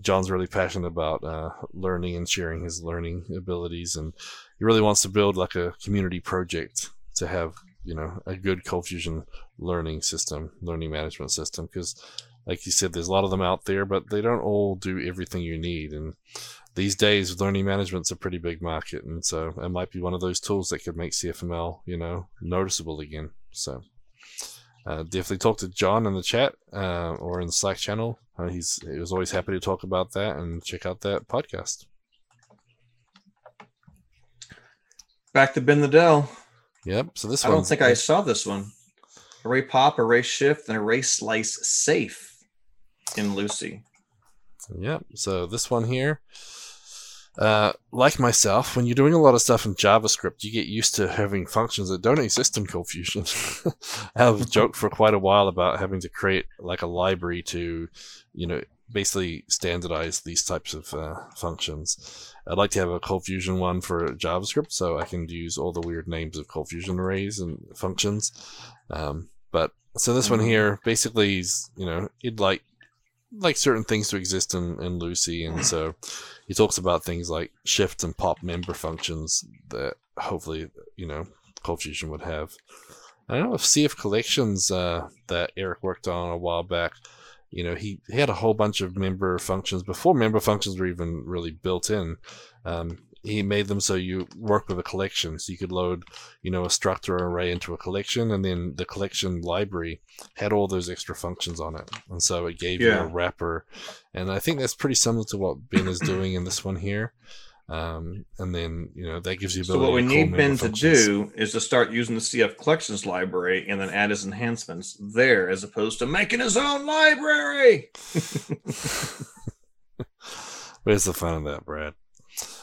John's really passionate about uh, learning and sharing his learning abilities, and he really wants to build like a community project to have you know a good cold fusion learning system learning management system because like you said there's a lot of them out there but they don't all do everything you need. And these days learning management's a pretty big market. And so it might be one of those tools that could make cfml you know noticeable again. So uh, definitely talk to john in the chat uh, or in the slack channel. Uh, he's he was always happy to talk about that and check out that podcast. Back to Ben Nadel. yep so this one I one don't think I saw this one. Array pop, array shift, and array slice safe in Lucee. Yep. So this one here, uh, like myself, when you're doing a lot of stuff in JavaScript, you get used to having functions that don't exist in Cold Fusion. <laughs> I have <laughs> joked for quite a while about having to create like a library to, you know, basically standardize these types of uh, functions. I'd like to have a Cold Fusion one for JavaScript so I can use all the weird names of Cold Fusion arrays and functions. Um, but so this one Mhm. here basically is, you know, it'd like like certain things to exist in, in Lucee, and so he talks about things like shift and pop member functions that hopefully you know Cold Fusion would have. I don't know if CF Collections uh, that Eric worked on a while back. You know, he, he had a whole bunch of member functions before member functions were even really built in. Um, he made them so you work with a collection, so you could load, you know, a struct or array into a collection, and then the collection library had all those extra functions on it, and so it gave you a wrapper. And I think that's pretty similar to what Ben is doing in this one here. Um, and then you know that gives you So what we need Ben to do is to start using the CF collections library and then add his enhancements there, as opposed to making his own library. <laughs> Where's the fun of that, Brad?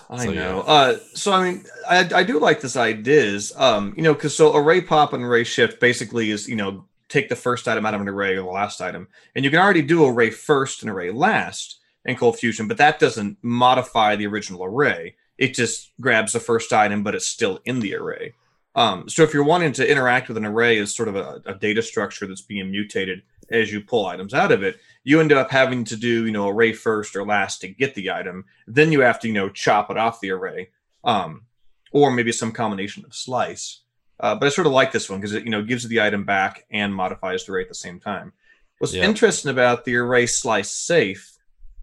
I So, know. yeah. Uh, so I mean, I, I do like this ideas. Um, you know, because so array pop and array shift basically is you know take the first item out of an array or the last item, and you can already do array first and array last in Cold Fusion, but that doesn't modify the original array. It just grabs the first item, but it's still in the array. Um, so if you're wanting to interact with an array as sort of a, a data structure that's being mutated as you pull items out of it, you end up having to do you know array first or last to get the item. Then you have to you know chop it off the array, um, or maybe some combination of slice. Uh, but I sort of like this one because it you know gives you the item back and modifies the array at the same time. What's Yeah. interesting about the array slice safe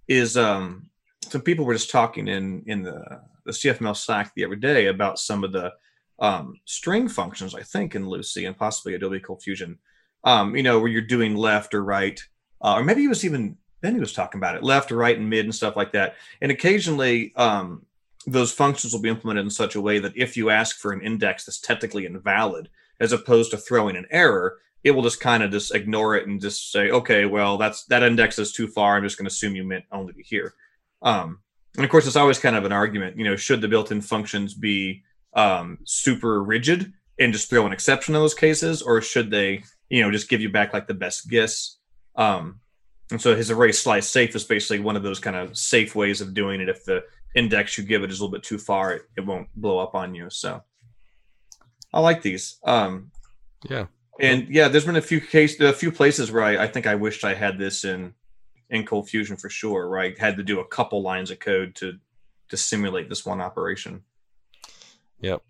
is um, some people were just talking in in the the CFML Slack the other day about some of the um, string functions I think in Lucee and possibly Adobe Cold Fusion. Um, you know where you're doing left or right, uh, or maybe he was even he was talking about it left right and mid and stuff like that. And occasionally um, those functions will be implemented in such a way that if you ask for an index that's technically invalid, as opposed to throwing an error, it will just kind of just ignore it and just say, okay, well, that's that index is too far. I'm just going to assume you meant only to here. Um, and of course, it's always kind of an argument. You know, should the built-in functions be um, super rigid and just throw an exception in those cases, or should they, you know, just give you back like the best guess? Um, and so his array slice safe is basically one of those kind of safe ways of doing it. If the index you give it is a little bit too far, it, it won't blow up on you. So I like these. Um, Yeah. and yeah, there's been a few case, a few places where I, I think I wished I had this in in Cold Fusion for sure, where I had to do a couple lines of code to to simulate this one operation. Yep.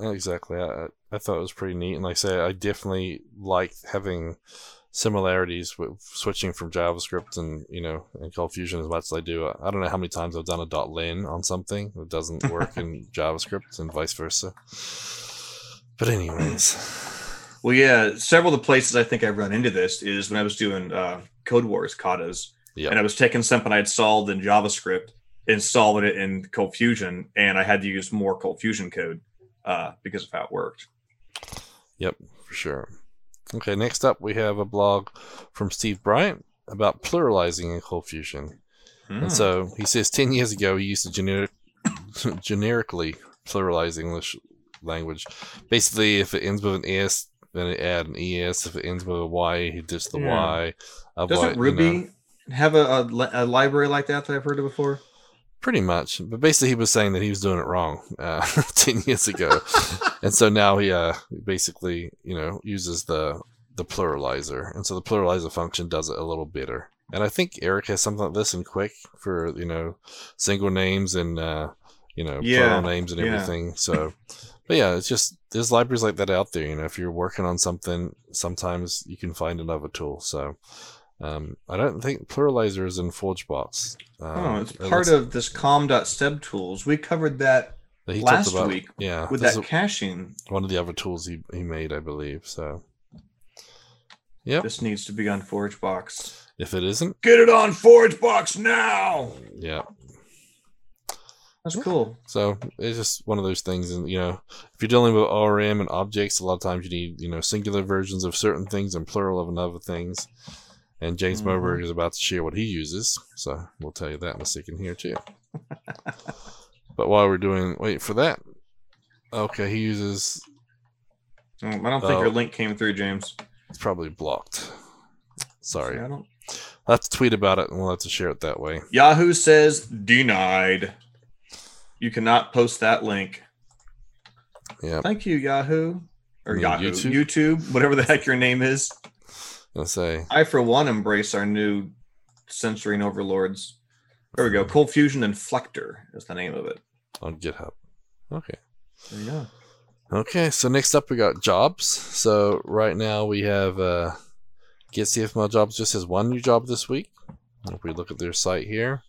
Exactly. I, I thought it was pretty neat. And like I say, I definitely like having similarities with switching from JavaScript and, you know, and Cold Fusion as much as I do. I don't know how many times I've done a dot .len on something that doesn't work in <laughs> JavaScript and vice versa. But anyways, Well, yeah, several of the places I think I've run into this is when I was doing uh, Code Wars katas. Yep. and I was taking something I had solved in JavaScript and solving it in Cold Fusion, and I had to use more Cold Fusion code uh, because of how it worked. Yep, for sure. Okay, next up we have a blog from Steve Bryant about pluralizing in Cold Fusion. Hmm. And so he says 10 years ago he used to generic, <coughs> generically pluralize English language. Basically, if it ends with an S, then it add an ES. If it ends with a Y, he ditch the Yeah. Y. Doesn't you Ruby know, have a, a, a library like that that I've heard of before? Pretty much. But basically, he was saying that he was doing it wrong uh, <laughs> 10 years ago. <laughs> and so now he uh, basically, you know, uses the the pluralizer. And so the pluralizer function does it a little better. And I think Eric has something like this in Quick for, you know, single names and, uh, you know, Yeah, plural names and yeah. everything. <laughs> So, but yeah, it's just, there's libraries like that out there. You know, if you're working on something, sometimes you can find another tool. So, um, I don't think pluralizer is in ForgeBox. Um, oh, it's it part of this com.sebtools. We covered that last about, week Yeah, with that is caching. one of the other tools he, he made, I believe. So, yep. This needs to be on ForgeBox. If it isn't, Get it on ForgeBox now. yeah. That's cool. So it's just one of those things, and you know, if you're dealing with ORM and objects, a lot of times you need you know singular versions of certain things and plural of another things. And James Mhm. Moberg is about to share what he uses, so we'll tell you that in a second here too. <laughs> but while we're doing, wait for that. Okay, he uses. Mm, I don't think Oh. your link came through, James. It's probably blocked. Sorry, I don't. I'll have to tweet about it, and we'll have to share it that way. Yahoo says denied. You cannot post that link. Yeah, Thank you, Yahoo. Or Yahoo. YouTube? YouTube? whatever the heck your name is. I'll say. I, for one, embrace our new censoring overlords. There we go. Cold Fusion Inflector is the name of it. on GitHub. Okay. There you go. Okay, so next up we got jobs. So right now we have uh, Get CFML Jobs just has one new job this week. If we look at their site here,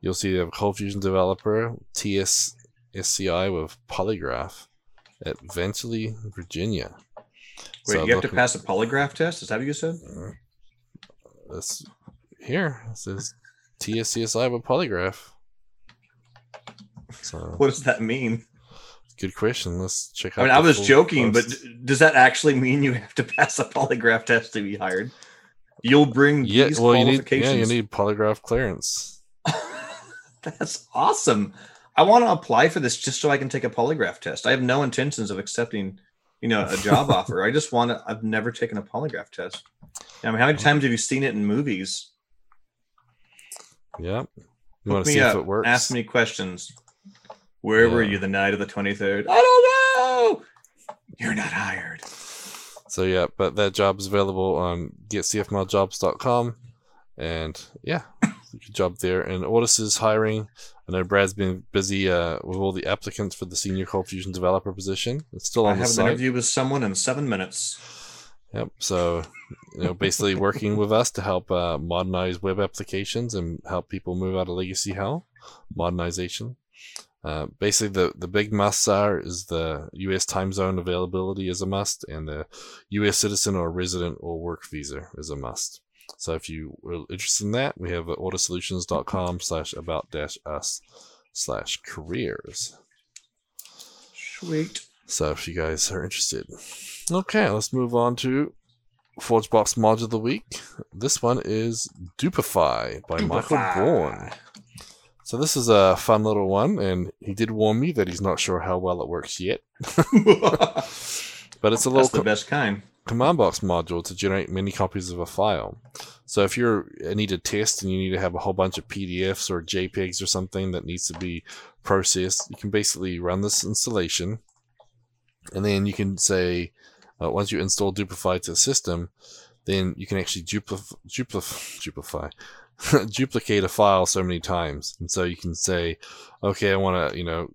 you'll see they have Cold Fusion developer, TS SCI with Polygraph at Ventley, Virginia. Wait, So you have to pass a polygraph test? Is that what you said? Uh, this here it says TSCSI with Polygraph. So <laughs> What does that mean? good question. Let's check out. I mean, I was joking, but post. d- does that actually mean you have to <laughs> pass a polygraph test to be hired? You'll bring yeah, these well, you need qualifications. yeah, you need polygraph clearance. <laughs> That's awesome. I want to apply for this just so I can take a polygraph test. I have no intentions of accepting, you know, a job offer. I just want to. I've never taken a polygraph test. I mean, how many times have you seen it in movies? Yep. You want to see up. if it works? Ask me questions. Where were you the night of the twenty third? I don't know. You're not hired. So yeah, but that job is available on getcfmljobs.com, and yeah, job there. And Ortus is hiring. I know Brad's been busy uh, with all the applicants for the senior Cold Fusion developer position. It's still I on the I have an interview with someone in seven minutes. Yep. So, you know, basically working with us to help uh, modernize web applications and help people move out of legacy hell, modernization. Uh, basically, the, the big musts are is the U.S. time zone availability is a must, and the U.S. citizen or resident or work visa is a must. So if you are interested in that, we have ortussolutions.com slash about dash us slash careers. Sweet. So if you guys are interested. Okay, let's move on to ForgeBox Module of the Week. This one is Dupify by Michael Dupify. Born. So this is a fun little one, and he did warn me that he's not sure how well it works yet. <laughs> <laughs> But it's a little That's the best kind. Command box module to generate many copies of a file. So if you're uh, need a test and you need to have a whole bunch of PDFs or JPEGs or something that needs to be processed, you can basically run this installation, and then you can say uh, once you install Dupify to the system, then you can actually duplif- duplif- dupify. <laughs> duplicate a file so many times and so you can say okay i want to you know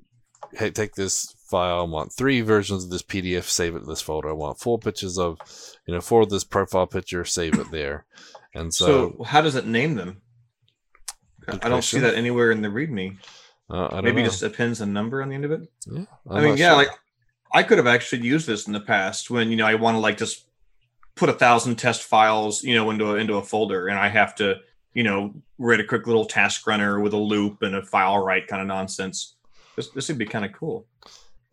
hey, take this file. I want three versions of this PDF, save it to this folder. I want four pictures of, you know, four of this profile picture, save it there. And so, So, how does it name them? I don't see that anywhere in the README. uh, I don't Maybe know. just appends a number on the end of it. yeah. i I'm mean, yeah, sure. like I could have actually used this in the past when you know I want to like just put a thousand test files, you know, into a, into a folder, and I have to you know, write a quick little task runner with a loop and a file write kind of nonsense. This, this would be kind of cool.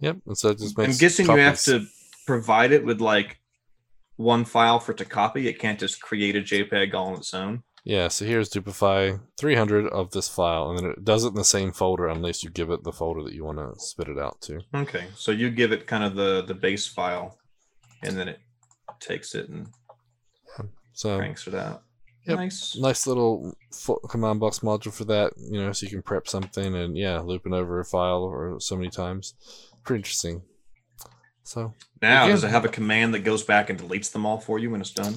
Yep. And so it just I'm guessing you have to provide it with like one file for it to copy. It can't just create a JPEG all on its own. Yeah, so here's Dupify 300 of this file, and then it does it in the same folder unless you give it the folder that you want to spit it out to. Okay, so you give it kind of the the base file, and then it takes it and So cranks it out. Yep. Nice. nice little command box module for that, you know, so you can prep something and yeah, looping over a file or so many times. Pretty interesting. So Now, Again- does it have a command that goes back and deletes them all for you when it's done?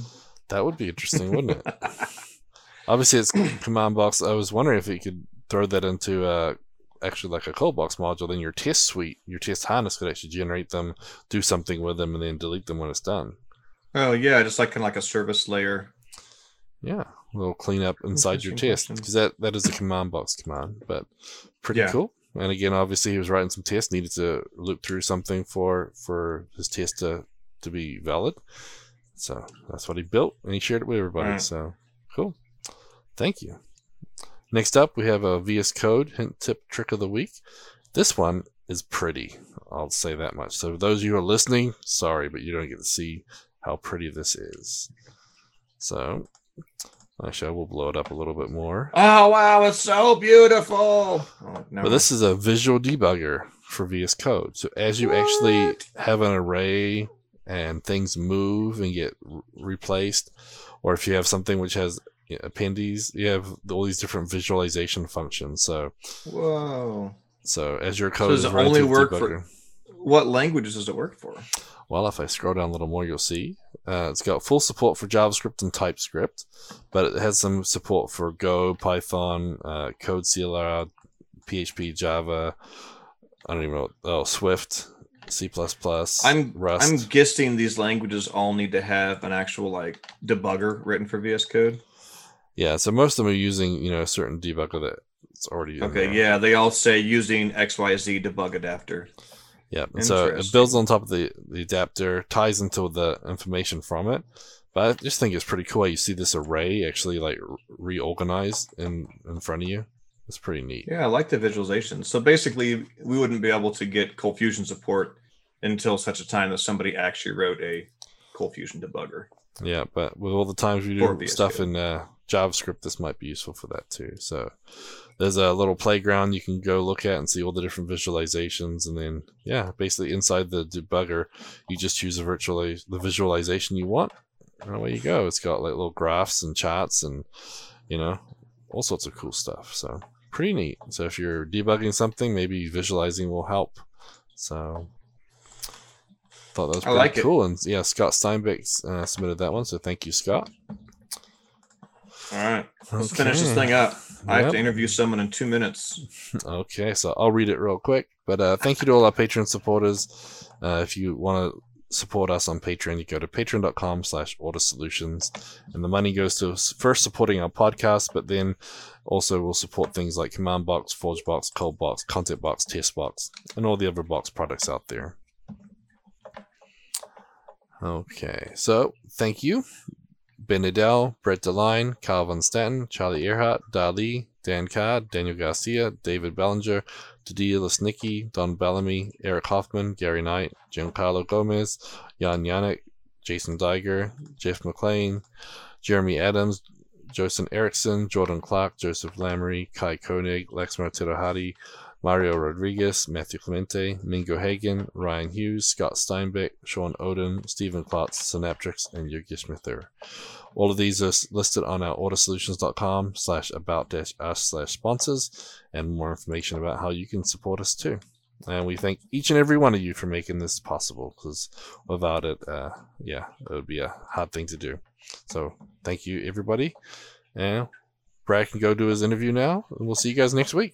that would be interesting, wouldn't it? <laughs> Obviously, it's <coughs> command box. I was wondering if you could throw that into uh, actually like a ColdBox module. Then your test suite, your test harness could actually generate them, do something with them, and then delete them when it's done. Oh yeah, just like kind of like a service layer. Yeah, a little cleanup inside your test because that that is a command box command, but pretty Yeah. cool. And again, obviously, he was writing some tests, needed to loop through something for for his test to to be valid. So that's what he built, and he shared it with everybody. Alright. So cool. Thank you. Next up, we have a VS Code hint tip trick of the week. This one is pretty. I'll say that much. So those of you who are listening, sorry, but you don't get to see how pretty this is. So actually, I will blow it up a little bit more. Oh wow, it's so beautiful. Oh, no. But this is a visual debugger for VS Code. So as you actually have an array and things move and get r- replaced, or if you have something which has you know, appendices, you have all these different visualization functions. So Whoa. so as your code does is it only work for- What languages does it work for? Well, if I scroll down a little more, you'll see uh, it's got full support for JavaScript and TypeScript, but it has some support for Go, Python, uh, CoreCLR, PHP, Java. I don't even know. Oh, Swift, C++, I'm Rust. I'm guessing these languages all need to have an actual like debugger written for VS Code. Yeah, so most of them are using you know a certain debugger that it's already in Okay, there. yeah, they all say using XYZ debug adapter. Yeah, and so it builds on top of the, the adapter, ties into the information from it. But I just think it's pretty cool. how You see this array actually like reorganized in in front of you. It's pretty neat. Yeah, I like the visualization. So basically, we wouldn't be able to get Cold Fusion support until such a time that somebody actually wrote a Cold Fusion debugger. Yeah, but with all the times we do stuff in uh, JavaScript, this might be useful for that too. So there's a little playground you can go look at and see all the different visualizations, and then yeah, basically inside the debugger, you just choose the virtual the visualization you want, and away you go. It's got like little graphs and charts and you know all sorts of cool stuff. So pretty neat. So if you're debugging something, maybe visualizing will help. So thought that was pretty like it. cool. And yeah, Scott Steinbeck uh, submitted that one, so thank you, Scott. Let's finish this thing up. I have to interview someone in two minutes. <laughs> Okay, so I'll read it real quick. But uh, thank you to all our Patreon supporters. Uh, if you want to support us on Patreon, you go to patreon.com slash Ortus Solutions. And the money goes to first supporting our podcast, but then also will support things like Command Box, Forge Box, Cold Box, Content Box, Test Box, and all the other box products out there. Okay, so thank you. Ben Nadel, Brett DeLine, Kyle Von Staten, Charlie Arehart, Dali, Dan Card, Daniel Garcia, David Bellinger, Tadia Lesnicki, Don Bellamy, Eric Hoffman, Gary Knight, Giancarlo Gomez, Jan Yannick, Jason Diger, Jeff McLean, Jeremy Adams, Joseph Erickson, Jordan Clark, Joseph Lamoree, Kai Koenig, Lexmar Tirohadi, Mario Rodriguez, Matthew Clemente, Mingo Hagen, Ryan Hughes, Scott Steinbeck, Sean Odin, Stephen Klotz, Synaptrix, and Yogi Smither. All of these are listed on our ortussolutions.com slash about dash us slash sponsors and more information about how you can support us too. And we thank each and every one of you for making this possible because without it, uh, yeah, it would be a hard thing to do. So thank you, everybody. And Brad can go do his interview now, and we'll see you guys next week.